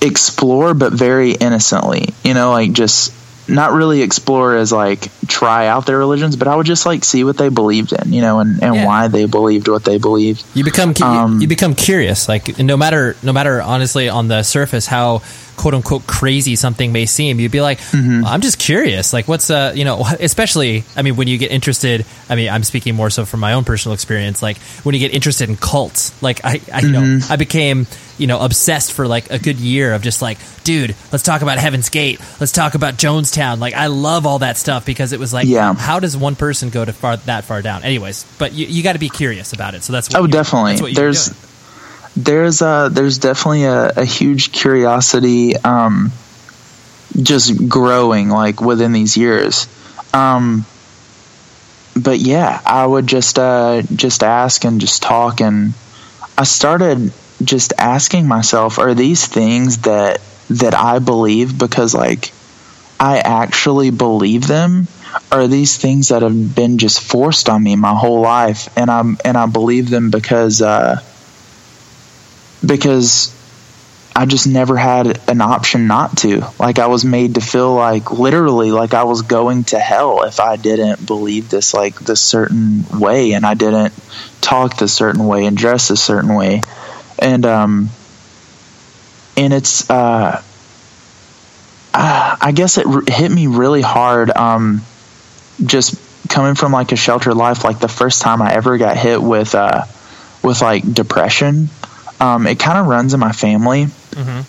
explore, but very innocently, you know, like just not really explore as like try out their religions, but I would just like see what they believed in, you know, and, and Yeah. why they believed what they believed. You become Um, you become curious. Like no matter no matter honestly on the surface how quote unquote crazy something may seem, you'd be like, Mm-hmm. I'm just curious. Like what's uh you know (laughs) especially I mean when you get interested. I mean I'm speaking more so from my own personal experience. Like when you get interested in cults, like I, I you know Mm-hmm. I became you know obsessed for like a good year of just like dude let's talk about heaven's gate let's talk about jonestown like i love all that stuff because it was like Yeah. how does one person go to far that far down anyways but you, you got to be curious about it so that's what Oh, definitely. what There's doing. there's uh there's definitely a, a huge curiosity um just growing like within these years. Um but yeah, I would just uh just ask and just talk and I started just asking myself are these things that that I believe because like I actually believe them are these things that have been just forced on me my whole life and I'm and I believe them because uh because I just never had an option not to. Like I was made to feel like literally like I was going to hell if I didn't believe this like this certain way and I didn't talk this certain way and dress a certain way. And um and it's uh I guess it hit me really hard um just coming from like a sheltered life like the first time I ever got hit with uh with like depression um it kind of runs in my family.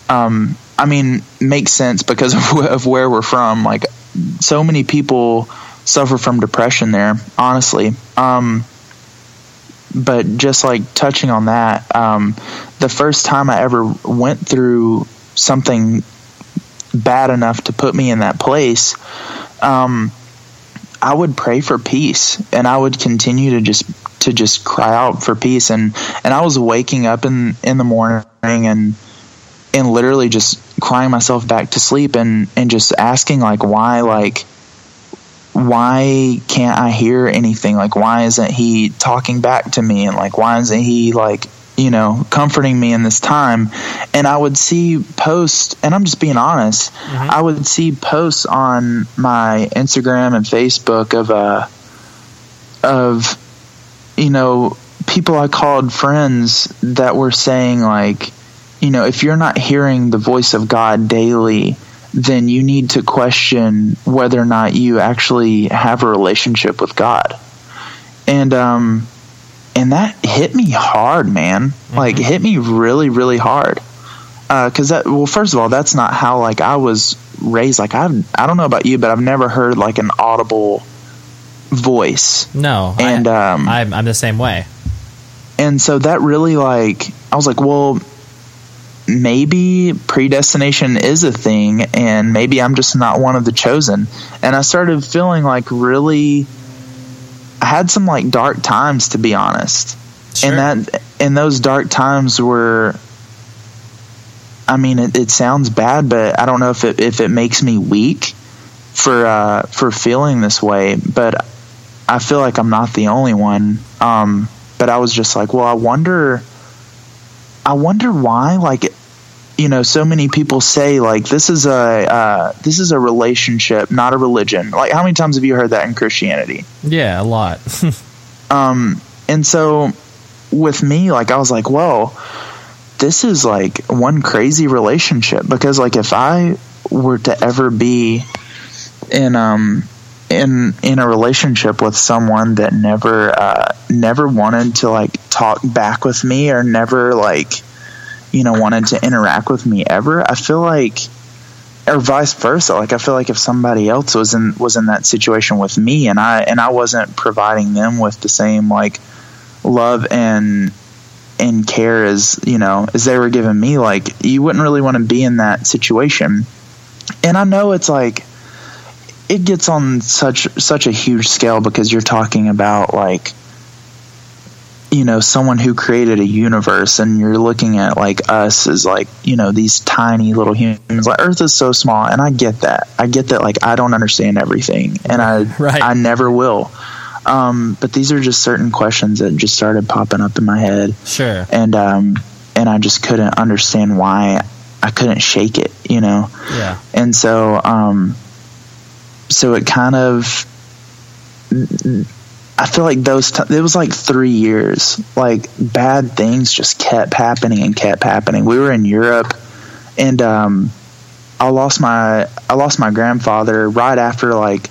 Um I mean makes sense because of, of where we're from. Like so many people suffer from depression there honestly. Um but just like touching on that um the first time I ever went through something bad enough to put me in that place um I would pray for peace and I would continue to just to just cry out for peace and and I was waking up in in the morning and and literally just crying myself back to sleep and and just asking like why like why can't I hear anything? Like why isn't he talking back to me? And like why isn't he like you know comforting me in this time? And I would see posts and I'm just being honest I would see posts on my Instagram and Facebook of uh of you know people I called friends that were saying like you know if you're not hearing the voice of God daily then you need to question whether or not you actually have a relationship with God. And um and that hit me hard man. Like hit me really really hard. Uh, because that well first of all that's not how like i was raised. Like i i don't know about you but i've never heard like an audible voice. No, And, I, um, I'm I'm the same way. and so that really like i was like well maybe predestination is a thing and maybe i'm just not one of the chosen and i started feeling like really i had some like dark times to be honest Sure. and that and those dark times were I mean, it, it sounds bad, but I don't know if it if it makes me weak for uh, for feeling this way. But I feel like I'm not the only one. Um, but I was just like, well, I wonder, I wonder why, like, you know, so many people say like this is a uh, this is a relationship, not a religion. Like, how many times have you heard that in Christianity? Yeah, a lot. (laughs) um, and so with me, like, I was like, well, this is like one crazy relationship because, like, if I were to ever be in um in in a relationship with someone that never uh, never wanted to like talk back with me or never like you know wanted to interact with me ever, I feel like or vice versa. Like I feel like if somebody else was in was in that situation with me and I and I wasn't providing them with the same like love and and care as you know as they were giving me, like you wouldn't really want to be in that situation. And I know it's like it gets on such such a huge scale because you're talking about like you know someone who created a universe and you're looking at like us as like you know these tiny little humans like earth is so small and i get that i get that like i don't understand everything and i (laughs) Right. i never will um, but these are just certain questions that just started popping up in my head sure. and um, and i just couldn't understand why i couldn't shake it you know Yeah. and so um so it kind of i feel like those t- it was like three years. Like bad things just kept happening and kept happening. We were in europe and um i lost my i lost my grandfather right after like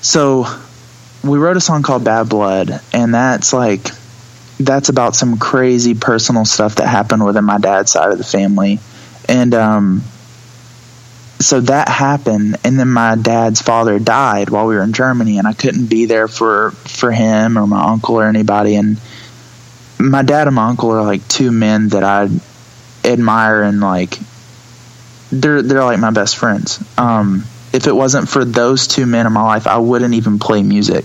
so we wrote a song called bad blood and that's like that's about some crazy personal stuff that happened within my dad's side of the family. And um so that happened and then my dad's father died while we were in Germany and I couldn't be there for for him or my uncle or anybody and my dad and my uncle are like two men that I admire and like they're they're like my best friends. Um if it wasn't for those two men in my life I wouldn't even play music.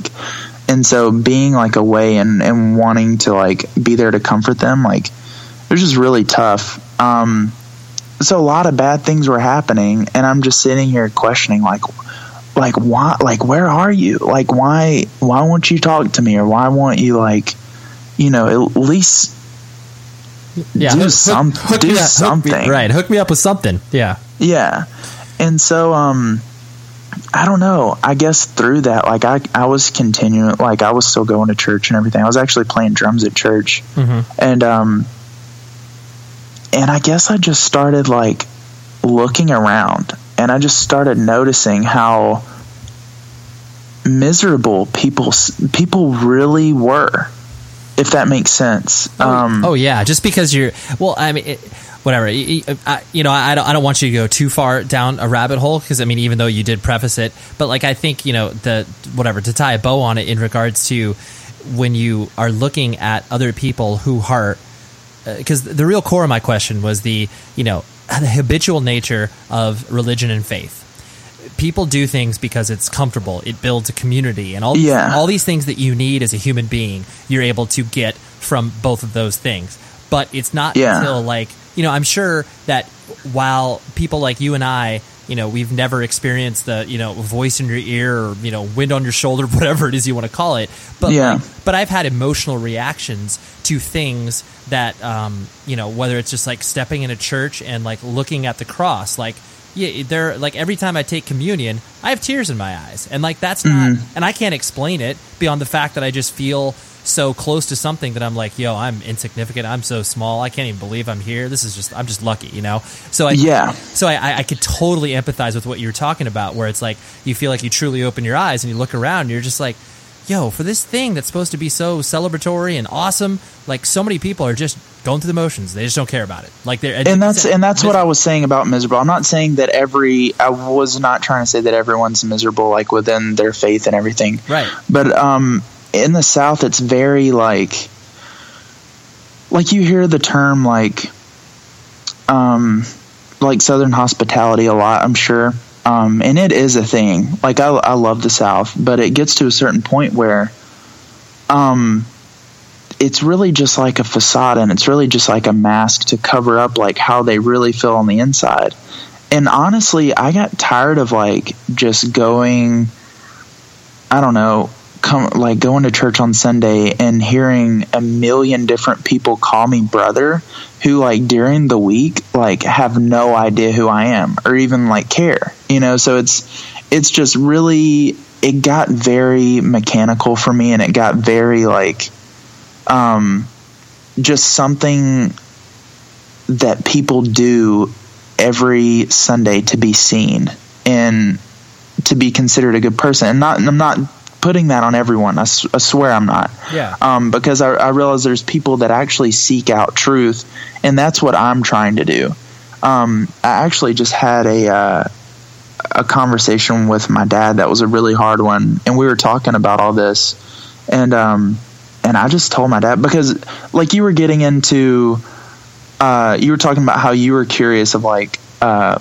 And so being like away and and wanting to like be there to comfort them like it was just really tough. Um so a lot of bad things were happening and i'm just sitting here questioning like like why like where are you like why why won't you talk to me or why won't you like you know at least Yeah. do some do me up- something Hook me, right. Hook me up with something. Yeah. yeah and so um i don't know i guess through that like i i was continuing like i was still going to church and everything i was actually playing drums at church and um and i guess i just started like looking around and i just started noticing how miserable people people really were if that makes sense um oh yeah, just because you're well, I mean, it, whatever. You, I, you know, I don't, I don't want you to go too far down a rabbit hole because I mean, even though you did preface it, but like I think you know the whatever to tie a bow on it in regards to when you are looking at other people who are because the real core of my question was the you know (laughs) the habitual nature of religion and faith. People do things because it's comfortable. It builds a community, and all these, Yeah. all these things that you need as a human being, you're able to get from both of those things. But it's not Yeah. until like you know, I'm sure that while people like you and I, you know, we've never experienced the you know voice in your ear or you know wind on your shoulder, (laughs) whatever it is you want to call it. But Yeah. like, but I've had emotional reactions to things that um, you know whether it's just like stepping in a church and like looking at the cross like yeah they're like every time i take communion i have tears in my eyes and like that's not and i can't explain it beyond the fact that i just feel so close to something that i'm like yo i'm insignificant i'm so small i can't even believe i'm here this is just i'm just lucky you know so i Yeah. so I, I, I could totally empathize with what you're talking about, where it's like you feel like you truly open your eyes and you look around, and you're just like, "Yo, for this thing that's supposed to be so celebratory and awesome, like so many people are just going through the motions. They just don't care about it. Like they're and that's and that's what I was saying about miserable. I'm not saying that every I was not trying to say that everyone's miserable like within their faith and everything. Right. But um in the south it's very like like you hear the term like um like southern hospitality a lot, I'm sure. Um and it is a thing. Like I I love the south, but it gets to a certain point where um it's really just like a facade and it's really just like a mask to cover up like how they really feel on the inside. And honestly, I got tired of like just going I don't know, come like going to church on Sunday and hearing a million different people call me brother who like during the week like have no idea who I am or even like care. You know, so it's it's just really it got very mechanical for me and it got very like um just something that people do every Sunday to be seen and to be considered a good person. And not, I'm not putting that on everyone. I, s- I swear I'm not. Yeah. Um, because I, I realize there's people that actually seek out truth, and that's what I'm trying to do. Um, I actually just had a uh, a conversation with my dad that was a really hard one, and we were talking about all this, and um, and I just told my dad because like you were getting into, uh, you were talking about how you were curious of like uh,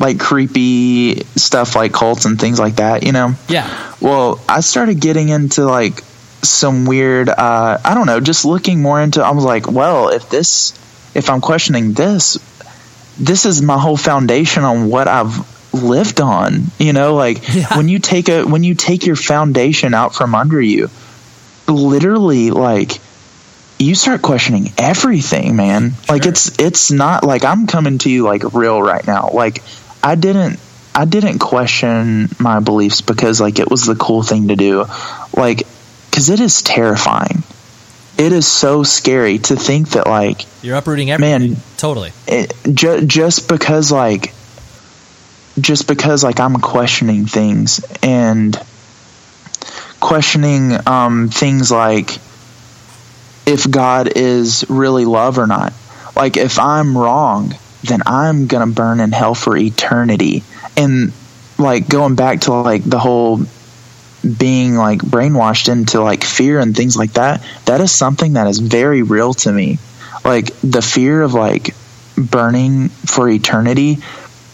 like creepy stuff like cults and things like that, you know. Yeah. Well, I started getting into like some weird uh I don't know, just looking more into I was like, well, if this if I'm questioning this, this is my whole foundation on what I've lived on, you know, like (laughs) Yeah. when you take a when you take your foundation out from under you, literally like you start questioning everything, man. Like it's it's not like I'm coming to you like real right now. Like I didn't I didn't question my beliefs because like it was the cool thing to do. Like cuz it is terrifying. It is so scary to think that like You're uprooting everything. Man. Totally. it, ju- just because like just because like I'm questioning things and questioning um, things like if God is really love or not. Like if I'm wrong, then I'm gonna burn in hell for eternity. And like going back to like the whole being like brainwashed into like fear and things like that, that is something that is very real to me. Like the fear of like burning for eternity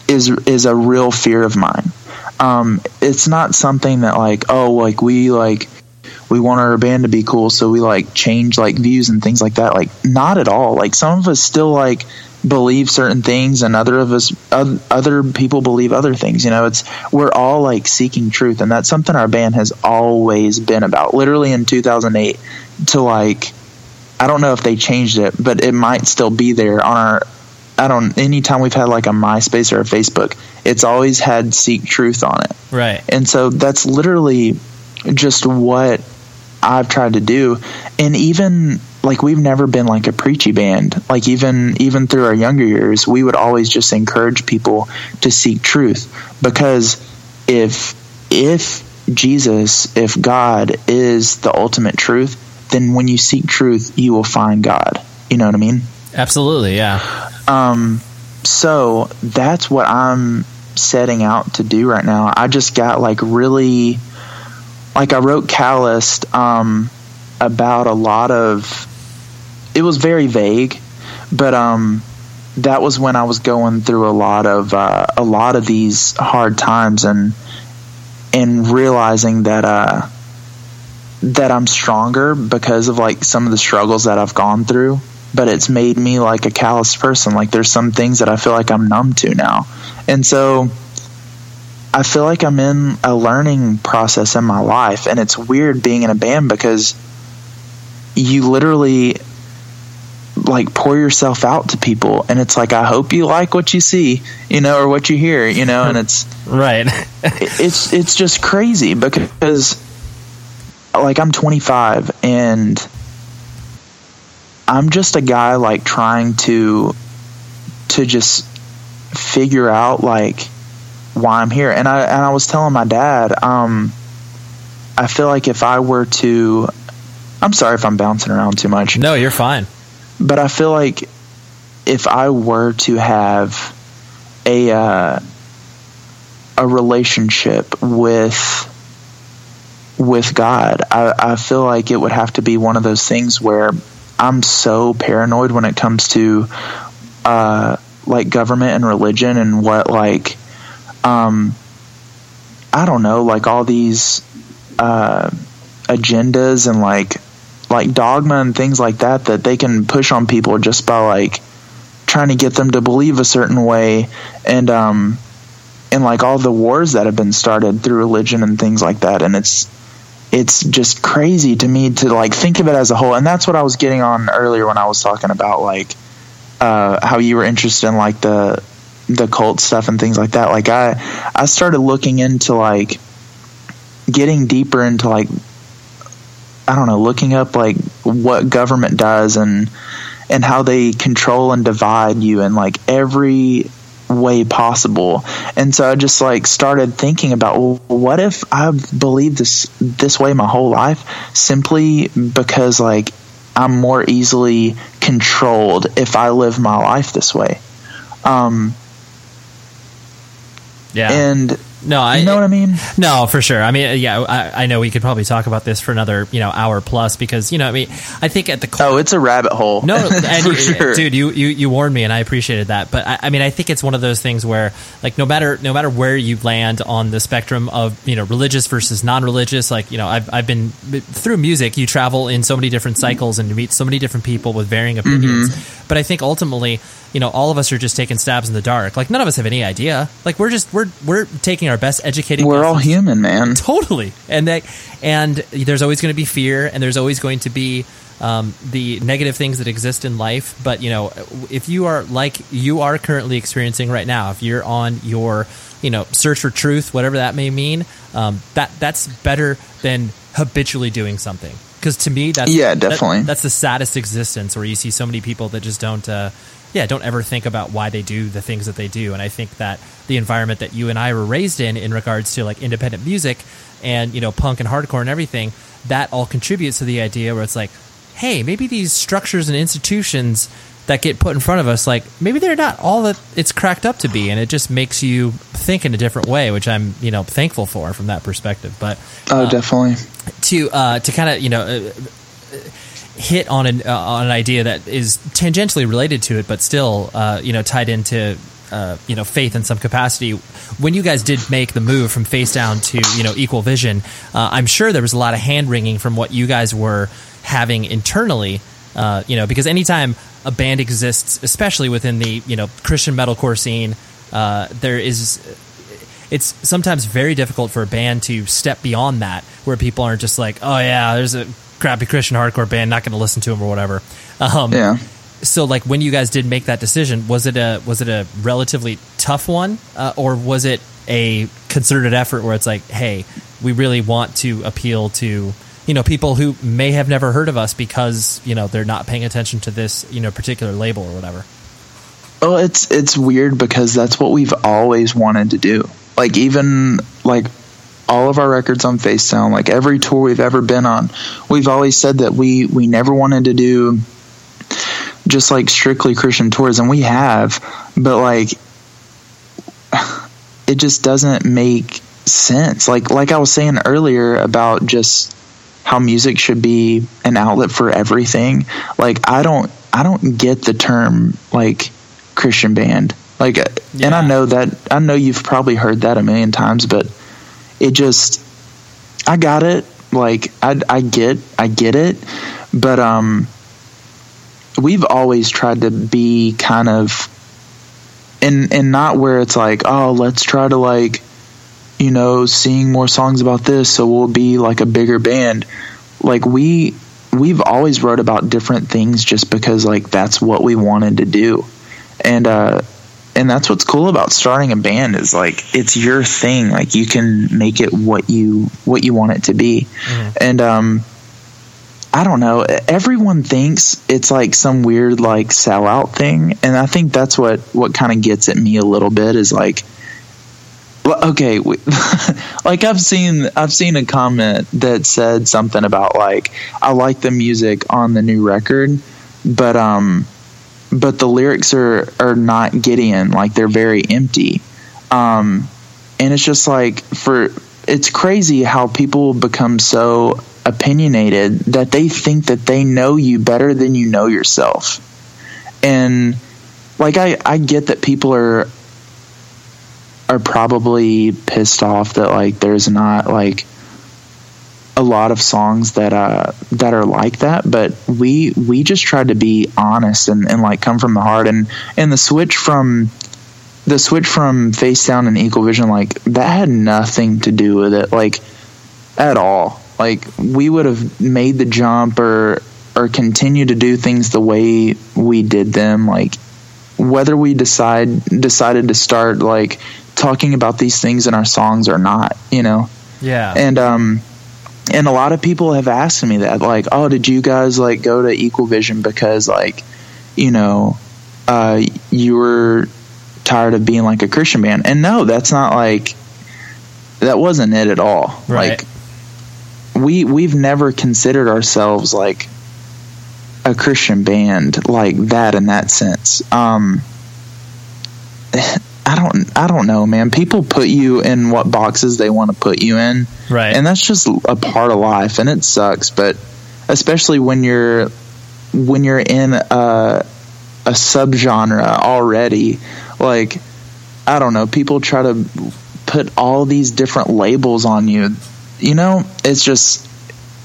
is is a real fear of mine. Um, it's not something that like oh like we like we want our band to be cool so we like change like views and things like that like not at all like some of us still like believe certain things and other of us other people believe other things you know it's we're all like seeking truth and that's something our band has always been about literally in 2008 to like I don't know if they changed it but it might still be there on our I don't anytime we've had like a MySpace or a Facebook it's always had seek truth on it Right. and so that's literally just what I've tried to do. And even like we've never been like a preachy band. Like even even through our younger years, we would always just encourage people to seek truth because if if Jesus, if God is the ultimate truth, then when you seek truth, you will find God. You know what I mean? Absolutely. Yeah. Um, so that's what I'm setting out to do right now. I just got like really, like I wrote calloused um, about a lot of. It was very vague, but um, that was when I was going through a lot of uh, a lot of these hard times and and realizing that uh, that I'm stronger because of like some of the struggles that I've gone through but it's made me like a callous person. Like there's some things that I feel like I'm numb to now. And so I feel like I'm in a learning process in my life and it's weird being in a band because you literally like pour yourself out to people and it's like I hope you like what you see, you know, or what you hear, you know, and it's (laughs) Right. (laughs) it's it's just crazy because like I'm 25 and I'm just a guy like trying to to just figure out like why I'm here. And I and I was telling my dad, um I feel like if I were to I'm sorry if I'm bouncing around too much no, you're fine. But I feel like if I were to have a uh, a relationship with with God, I, I feel like it would have to be one of those things where I'm so paranoid when it comes to uh, like government and religion and what like um, I don't know, like all these uh, agendas and like like dogma and things like that that they can push on people just by like trying to get them to believe a certain way and um and like all the wars that have been started through religion and things like that. And it's it's just crazy to me to like think of it as a whole. And that's what I was getting on earlier when I was talking about like uh how you were interested in like the the cult stuff and things like that. Like I I started looking into like getting deeper into like I don't know, looking up like what government does and and how they control and divide you in like every way possible. And so I just like started thinking about well, what if I've believed this this way my whole life simply because like I'm more easily controlled if I live my life this way. Um Yeah. and no, I you know what I mean? No, for sure. I mean, yeah, I, I know we could probably talk about this for another, you know, hour plus because, you know, I mean, I think at the core. Oh, it's a rabbit hole. No, (laughs) and for sure. dude, you, you you warned me, and I appreciated that. But I, I mean, I think it's one of those things where, like, no matter no matter where you land on the spectrum of you know religious versus non-religious, like you know, I've I've been through music. You travel in so many different cycles and you meet so many different people with varying opinions. Mm-hmm. But I think ultimately, you know, all of us are just taking stabs in the dark. Like, none of us have any idea. Like, we're just we're we're taking our best educating. We're all human, man. (laughs) totally and that and there's always going to be fear and there's always going to be um, the negative things that exist in life but you know if you are like you are currently experiencing right now if you're on your you know search for truth whatever that may mean um, that that's better than habitually doing something because to me that's Yeah, that- definitely. that's the saddest existence where you see so many people that just don't uh, yeah don't ever think about why they do the things that they do. And i think that the environment that you and i were raised in in regards to like independent music and you know punk and hardcore and everything that all contributes to the idea where it's like hey maybe these structures and institutions that get put in front of us like maybe they're not all that it's cracked up to be. And it just makes you think in a different way which i'm you know thankful for from that perspective. But Oh, definitely. to uh, to kind of you know uh, hit on an uh, on an idea that is tangentially related to it, but still uh, you know tied into uh, you know faith in some capacity. When you guys did make the move from Facedown to you know equal vision, uh, I'm sure there was a lot of hand wringing from what you guys were having internally. Uh, you know, because anytime a band exists, especially within the you know Christian metalcore scene, uh, there is it's sometimes very difficult for a band to step beyond that, where people aren't just like, oh yeah, there's a crappy Christian hardcore band, not going to listen to them or whatever. Um, Yeah. So like when you guys did make that decision, was it a was it a relatively tough one, uh, or was it a concerted effort where it's like, hey, we really want to appeal to you know people who may have never heard of us because you know they're not paying attention to this you know particular label or whatever. Well, it's it's weird because that's what we've always wanted to do. Like even like all of our records on Facedown, like every tour we've ever been on, we've always said that we we never wanted to do just like strictly Christian tours, and we have, but like (sighs) it just doesn't make sense. Like like I was saying earlier about just how music should be an outlet for everything. Like I don't I don't get the term like Christian band. Like uh, and I know that I know you've probably heard that a million times, but it just I got it. Like I I get I get it, but um we've always tried to be kind of and and not where it's like, oh, let's try to like you know, sing more songs about this so we'll be like a bigger band. Like we we've always wrote about different things just because like that's what we wanted to do. And uh and that's what's cool about starting a band is like it's your thing. Like you can make it what you what you want it to be. And um I don't know. Everyone thinks it's like some weird like sellout thing, and I think that's what what kind of gets at me a little bit is like, okay, we, (laughs) like I've seen I've seen a comment that said something about like I like the music on the new record, but um, but the lyrics are are not Gideon, like they're very empty, um, and it's just like for it's crazy how people become so opinionated that they think that they know you better than you know yourself. And like i i get that people are are probably pissed off that like there's not like a lot of songs that uh that are like that but we we just tried to be honest and, and like come from the heart. And and the switch from the switch from Facedown and equal vision like that had nothing to do with it like at all. Like we would have made the jump or or continue to do things the way we did them like whether we decide decided to start like talking about these things in our songs or not you know? Yeah. and um and a lot of people have asked me that like oh did you guys like go to equal vision because like you know uh you were tired of being like a christian band? And no that's not like that wasn't it at all. Right. like we we've never considered ourselves like a christian band like that in that sense. Um I don't I don't know, man. People put you in what boxes they want to put you in. Right. And that's just a part of life and it sucks, but especially when you're when you're in a a subgenre already, like I don't know, people try to put all these different labels on you. You know, it's just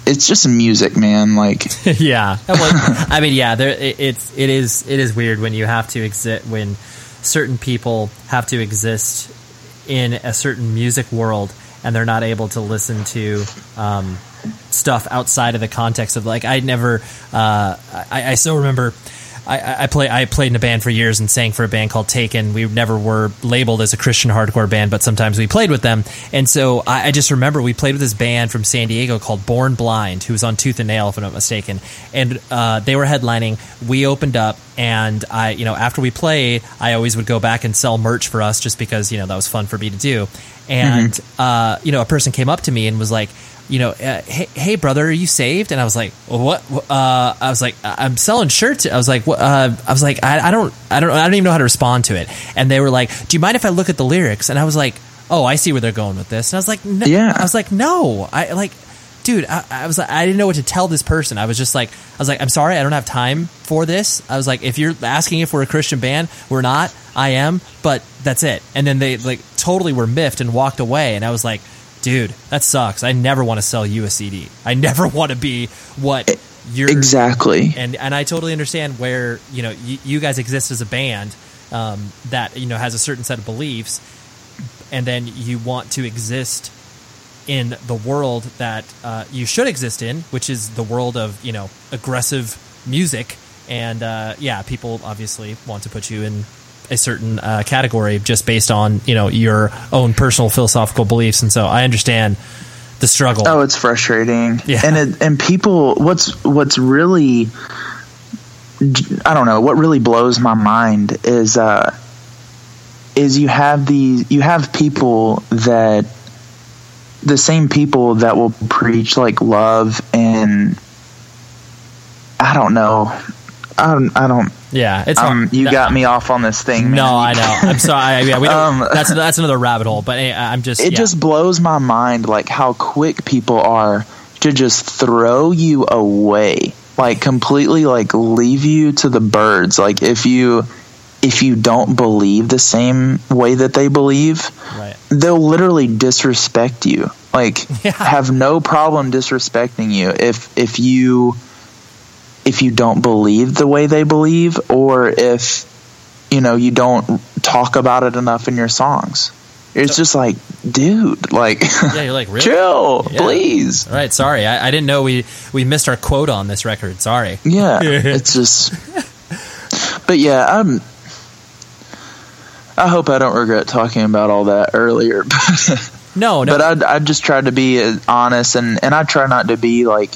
it's just music, man. Like (laughs) yeah. Well, (laughs) I mean, yeah. There, it, it's it is it is weird when you have to exit when certain people have to exist in a certain music world and they're not able to listen to um, stuff outside of the context of like I never uh, I, I still remember. I, I play. I played in a band for years and sang for a band called Taken. We never were labeled as a Christian hardcore band, but sometimes we played with them. And so I, I just remember we played with this band from San Diego called Born Blind, who was on Tooth and Nail, if I'm not mistaken. And uh, they were headlining. We opened up, and I, you know, after we played, I always would go back and sell merch for us, just because you know that was fun for me to do. And uh, you know, a person came up to me and was like you know, uh, hey, hey, brother, are you saved? And I was like, well, what? Uh, I was like, I'm selling shirts. I was like, what? Uh, I was like, I, I don't, I don't, I don't even know how to respond to it. And they were like, do you mind if I look at the lyrics? And I was like, oh, I see where they're going with this. And I was like, no, Yeah. I was like, no, I like, dude, I, I was like, I didn't know what to tell this person. I was just like, I was like, I'm sorry, I don't have time for this. I was like, if you're asking if we're a Christian band, we're not. I am, but that's it. And then they like totally were miffed and walked away. And I was like, dude, that sucks. I never want to sell you a CD. I never (laughs) want to be what you're exactly. and and I totally understand where you know you, you guys exist as a band um, that you know has a certain set of beliefs, and then you want to exist in the world that uh, you should exist in, which is the world of you know aggressive music, and uh, yeah, people obviously want to put you in a certain uh, category just based on you know your own personal philosophical beliefs, and so I understand the struggle. Oh, it's frustrating. Yeah. And it, and people what's what's really I don't know, what really blows my mind is uh is you have these you have people that the same people that will preach like love and I don't know. I don't, I don't yeah, it's um hard. you That- got me off on this thing. No. I know. I'm sorry. Yeah, we don't, Um, that's (laughs) that's another rabbit hole. But eh, I'm just it yeah. just blows my mind like how quick people are to just throw you away like completely like leave you to the birds like if you if you don't believe the same way that they believe right. they'll literally disrespect you like (laughs) Yeah. have no problem disrespecting you if if you if you don't believe the way they believe or if you know you don't talk about it enough in your songs it's just like dude like Yeah, you're like (laughs) really. chill Yeah. please All right, sorry. I, I didn't know we we missed our quota on this record. Sorry. yeah (laughs) it's just but yeah i'm i hope i don't regret talking about all that earlier (laughs) No, no. but I I just tried to be honest and and I try not to be like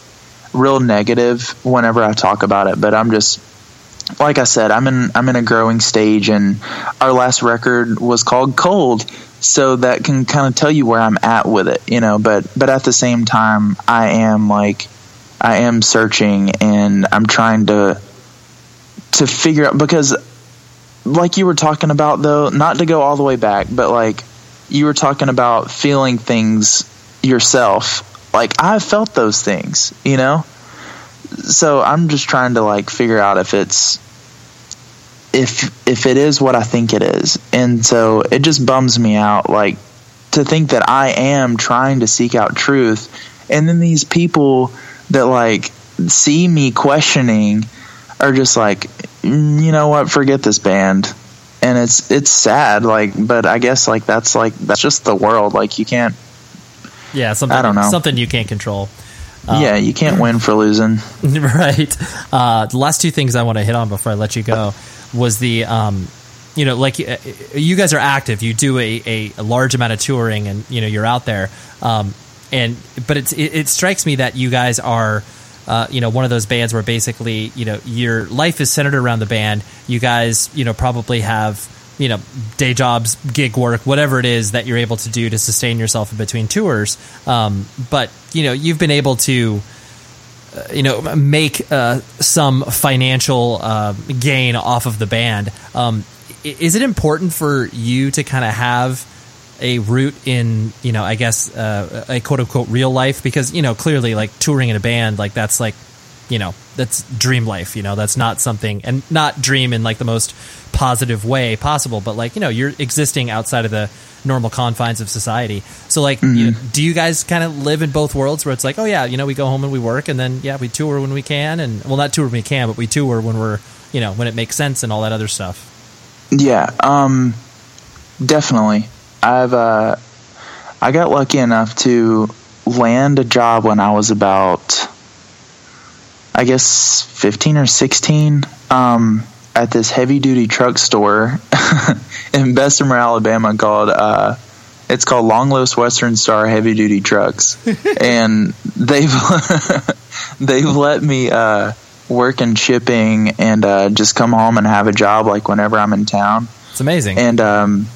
real negative whenever I talk about it. But I'm just like I said, I'm in I'm in a growing stage, and our last record was called Cold, so that can kind of tell you where I'm at with it, you know. But but at the same time, I am like I am searching, and I'm trying to to figure out because like you were talking about though, not to go all the way back, but like you were talking about feeling things yourself. Like I felt those things, you know? So I'm just trying to like figure out if it's if if it is what I think it is. And so it just bums me out like to think that I am trying to seek out truth and then these people that like see me questioning are just like, "Mm, you know what, forget this band. And it's it's sad, like, but I guess like that's like that's just the world. Like you can't, Yeah, something I don't know. something you can't control. yeah, you can't win for losing. (laughs) right. Uh, the last two things I want to hit on before I let you go was the, um, you know, like uh, you guys are active. You do a, a, a large amount of touring, and you know you're out there. Um, and but it's it, it strikes me that you guys are. Uh, you know, one of those bands where basically, you know, your life is centered around the band. You guys, you know, probably have, you know, day jobs, gig work, whatever it is that you're able to do to sustain yourself in between tours. Um, but you know, you've been able to, uh, you know, make uh, some financial uh, gain off of the band. Um, is it important for you to kind of have a root in, you know, I guess uh, a quote unquote real life? Because you know, clearly, like touring in a band, like that's like, you know, that's dream life. You know, that's not something, and not dream in like the most positive way possible, but like you know, you're existing outside of the normal confines of society. So like, you know, do you guys kind of live in both worlds where it's like, oh yeah, you know, we go home and we work, and then yeah, we tour when we can, and well, not tour when we can, but we tour when we're, you know, when it makes sense and all that other stuff. Yeah, um, definitely. I've uh, I got lucky enough to land a job when I was about, I guess, fifteen or sixteen, um, at this heavy duty truck store (laughs) in Bessemer, Alabama, called uh, it's called Long-Lewis Western Star Heavy Duty Trucks, (laughs) and they've (laughs) they've let me uh, work in shipping and uh, just come home and have a job like whenever I'm in town It's amazing. and um,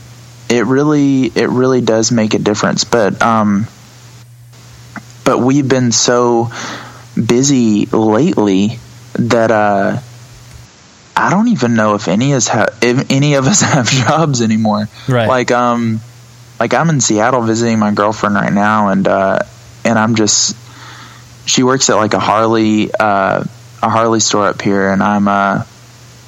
it really it really does make a difference. But um, but we've been so busy lately that uh, I don't even know if any us ha- if any of us (laughs) have jobs anymore. Right. Like um, like I'm in Seattle visiting my girlfriend right now, and uh, and I'm just she works at like a Harley uh, a Harley store up here, and I'm uh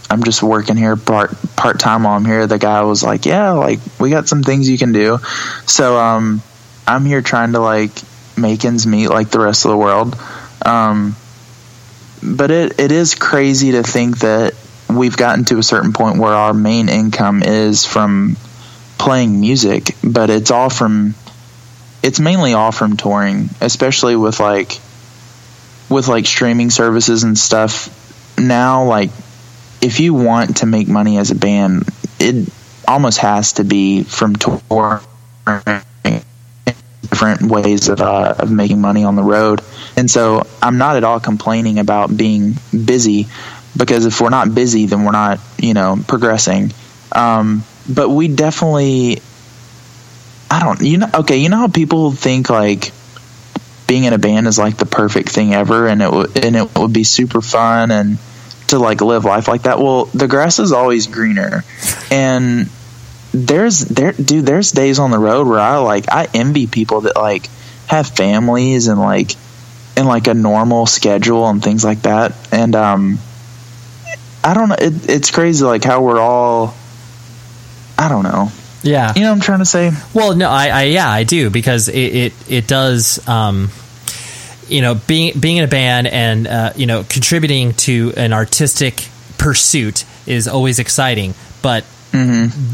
I'm just working here part part time while I'm here. The guy was like, "Yeah, like we got some things you can do." So um, I'm here trying to like make ends meet like the rest of the world. Um, but it it is crazy to think that we've gotten to a certain point where our main income is from playing music, but it's all from it's mainly all from touring, especially with like with like streaming services and stuff. Now, like if you want to make money as a band, it almost has to be from touring different ways of uh, of making money on the road. And so I'm not at all complaining about being busy because if we're not busy, then we're not you know progressing. Um, but we definitely, I don't you know okay you know how people think like being in a band is like the perfect thing ever and it would and it would be super fun and to like live life like that. Well, the grass is always greener, and there's there, dude. There's days on the road where I like I envy people that like have families and like and like a normal schedule and things like that. And um, I don't know. It, it's crazy like how we're all. I don't know. yeah. You know what I'm trying to say? Well, no, I, I yeah, I do because it it, it does. Um, you know, being being in a band and uh, you know contributing to an artistic pursuit is always exciting. But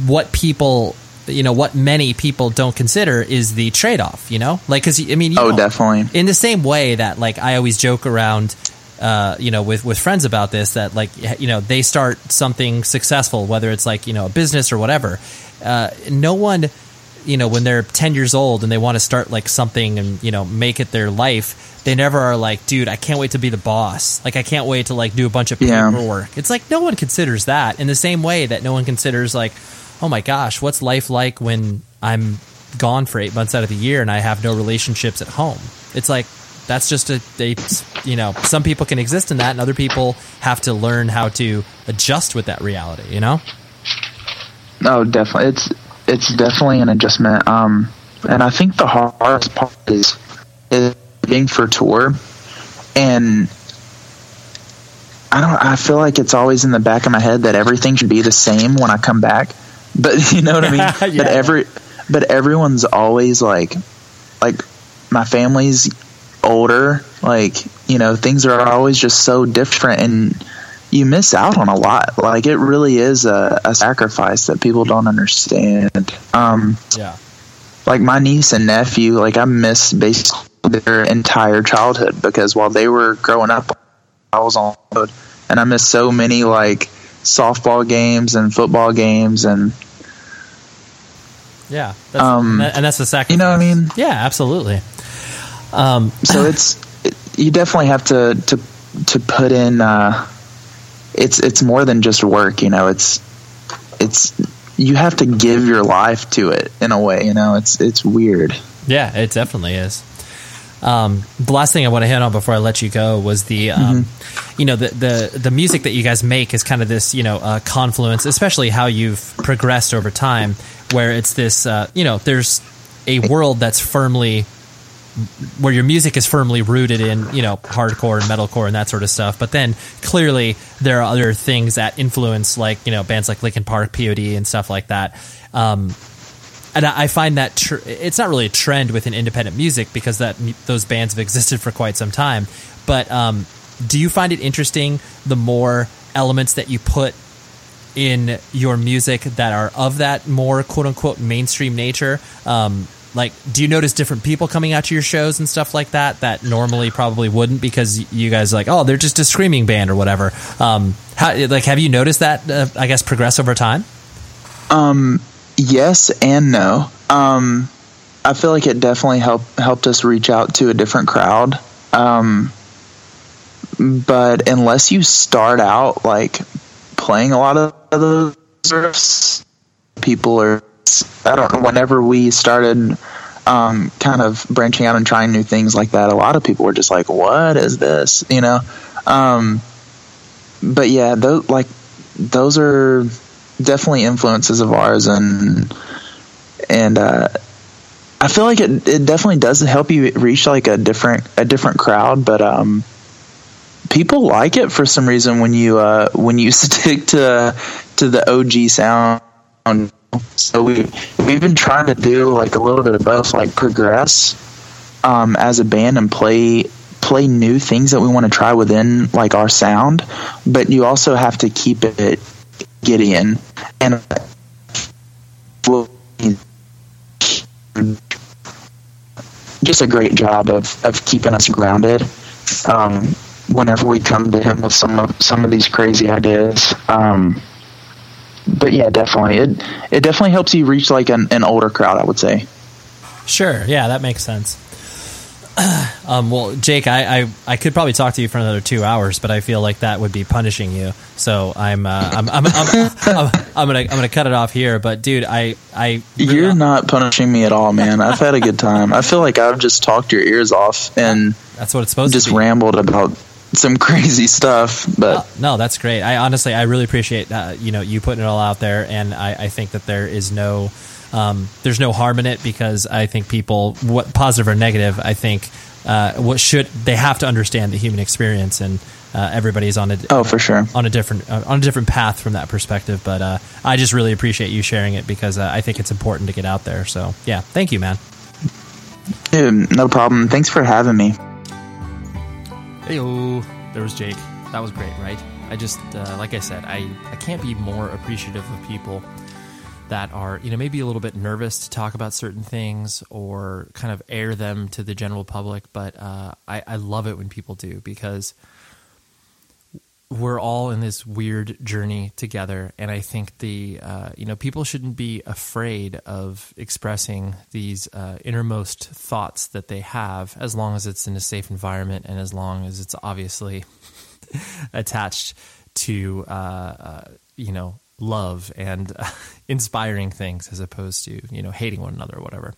what people, you know, what many people don't consider is the trade off. You know, like because I mean, you Oh, know, definitely. in the same way that like I always joke around. Uh, you know, with with friends about this, that like you know they start something successful, whether it's like you know a business or whatever. Uh, no one, you know, when they're ten years old and they want to start like something and you know make it their life, they never are like, dude, I can't wait to be the boss. Like I can't wait to like do a bunch of Yeah. paperwork. It's like no one considers that in the same way that no one considers like, oh my gosh, what's life like when I'm gone for eight months out of the year and I have no relationships at home? It's like that's just a they you know some people can exist in that and other people have to learn how to adjust with that reality you know No, definitely. It's it's definitely an adjustment. Um, and I think the hardest part is is being for tour, and I don't. I feel like it's always in the back of my head that everything should be the same when I come back. But (laughs) you know what I mean. (laughs) Yeah. But every but everyone's always like like my family's older, like you know, things are always just so different, and you miss out on a lot. Like it really is a, a sacrifice that people don't understand. Um, Yeah. like my niece and nephew, like I miss basically their entire childhood because while they were growing up, I was on the road, and I miss so many like softball games and football games, and Yeah. That's, Um, and that's the sacrifice. you know what I mean. Yeah, absolutely. Um, So (laughs) it's it, you definitely have to to to put in. Uh, it's it's more than just work, you know. It's it's you have to give your life to it in a way, you know. It's it's weird. Yeah, it definitely is. Um, the last thing I want to hit on before I let you go was the, um, you know, the, the the music that you guys make is kind of this, you know, uh, confluence, especially how you've progressed over time, where it's this, uh, you know, there's a world that's firmly where your music is firmly rooted in, you know, hardcore and metalcore and that sort of stuff. But then clearly there are other things that influence, like you know, bands like Linkin Park, POD, and stuff like that. Um, and I find that tr- it's not really a trend within independent music because that those bands have existed for quite some time. But um, do you find it interesting the more elements that you put in your music that are of that more quote unquote mainstream nature? Um, like, do you notice different people coming out to your shows and stuff like that that normally probably wouldn't because you guys are like, oh, they're just a screaming band or whatever? Um, how, like, have you noticed that? Uh, I guess progress over time. Um, yes and no. Um, I feel like it definitely helped helped us reach out to a different crowd. Um, but unless you start out like playing a lot of those people are. I don't know. Whenever we started, um, kind of branching out and trying new things like that, a lot of people were just like, "What is this?" You know. Um, but yeah, those like those are definitely influences of ours and and uh I feel like it it definitely does help you reach like a different a different crowd but um people like it for some reason when you uh when you (laughs) stick to to the OG sound so we we've been trying to do like a little bit of both like progress um as a band and play play new things that we want to try within like our sound but you also have to keep it Gideon and just a great job of, of keeping us grounded um, whenever we come to him with some of some of these crazy ideas. Um, but yeah, definitely it it definitely helps you reach like an, an older crowd. I would say. Sure. Yeah, that makes sense. (clears throat) Um, well, Jake, I, I, I could probably talk to you for another two hours, but I feel like that would be punishing you. So I'm uh, I'm, I'm, I'm, I'm, I'm gonna I'm gonna cut it off here. But dude, I I You're not punishing me at all, man. I've had a good time. I feel like I've just talked your ears off and that's what it's supposed just to be. rambled about some crazy stuff. But Oh, no, that's great. I honestly, I really appreciate uh, you know you putting it all out there, and I, I think that there is no, um, there's no harm in it because I think people, what positive or negative, I think uh, what should they have to understand the human experience, and uh, everybody's on a oh, for sure. on a different uh, on a different path from that perspective. But uh, I just really appreciate you sharing it because uh, I think it's important to get out there. So yeah, thank you, man. Dude, no problem. Thanks for having me. Heyo, there was Jake. That was great, right? I just, uh, like I said, I, I can't be more appreciative of people that are, you know, maybe a little bit nervous to talk about certain things or kind of air them to the general public. But uh, I, I love it when people do because we're all in this weird journey together and i think the uh, you know people shouldn't be afraid of expressing these uh, innermost thoughts that they have as long as it's in a safe environment and as long as it's obviously (laughs) attached to uh, uh, you know love and uh, (laughs) inspiring things as opposed to you know hating one another or whatever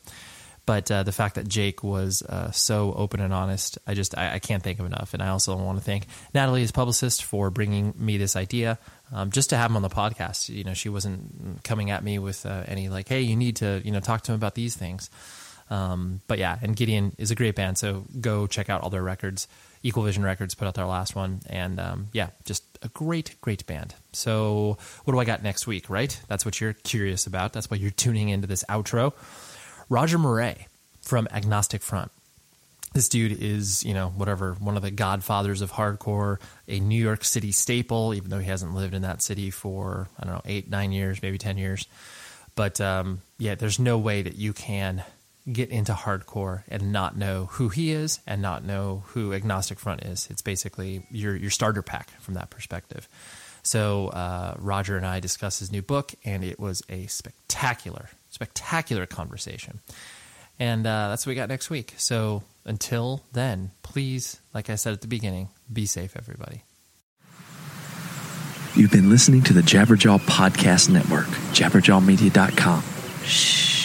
but uh, the fact that Jake was uh, so open and honest, I just I, I can't thank him enough. And I also want to thank Natalie, his publicist, for bringing me this idea, um, just to have him on the podcast. You know, she wasn't coming at me with uh, any like, "Hey, you need to you know talk to him about these things." Um, but yeah, and Gideon is a great band, so go check out all their records. Equal Vision Records put out their last one, and um, yeah, just a great, great band. So, what do I got next week? Right, that's what you're curious about. That's why you're tuning into this outro. Roger Miret from Agnostic Front. this dude is, you know, whatever, one of the godfathers of hardcore, a New York City staple, even though he hasn't lived in that city for, I don't know, eight, nine years, maybe 10 years. But um, yeah, there's no way that you can get into hardcore and not know who he is and not know who Agnostic Front is. It's basically your, your starter pack from that perspective. So uh, Roger and I discussed his new book, and it was a spectacular, spectacular conversation. And uh, that's what we got next week. So until then, please, like I said at the beginning, be safe, everybody. You've been listening to the Jabberjaw Podcast Network, jabberjawmedia.com. Shh.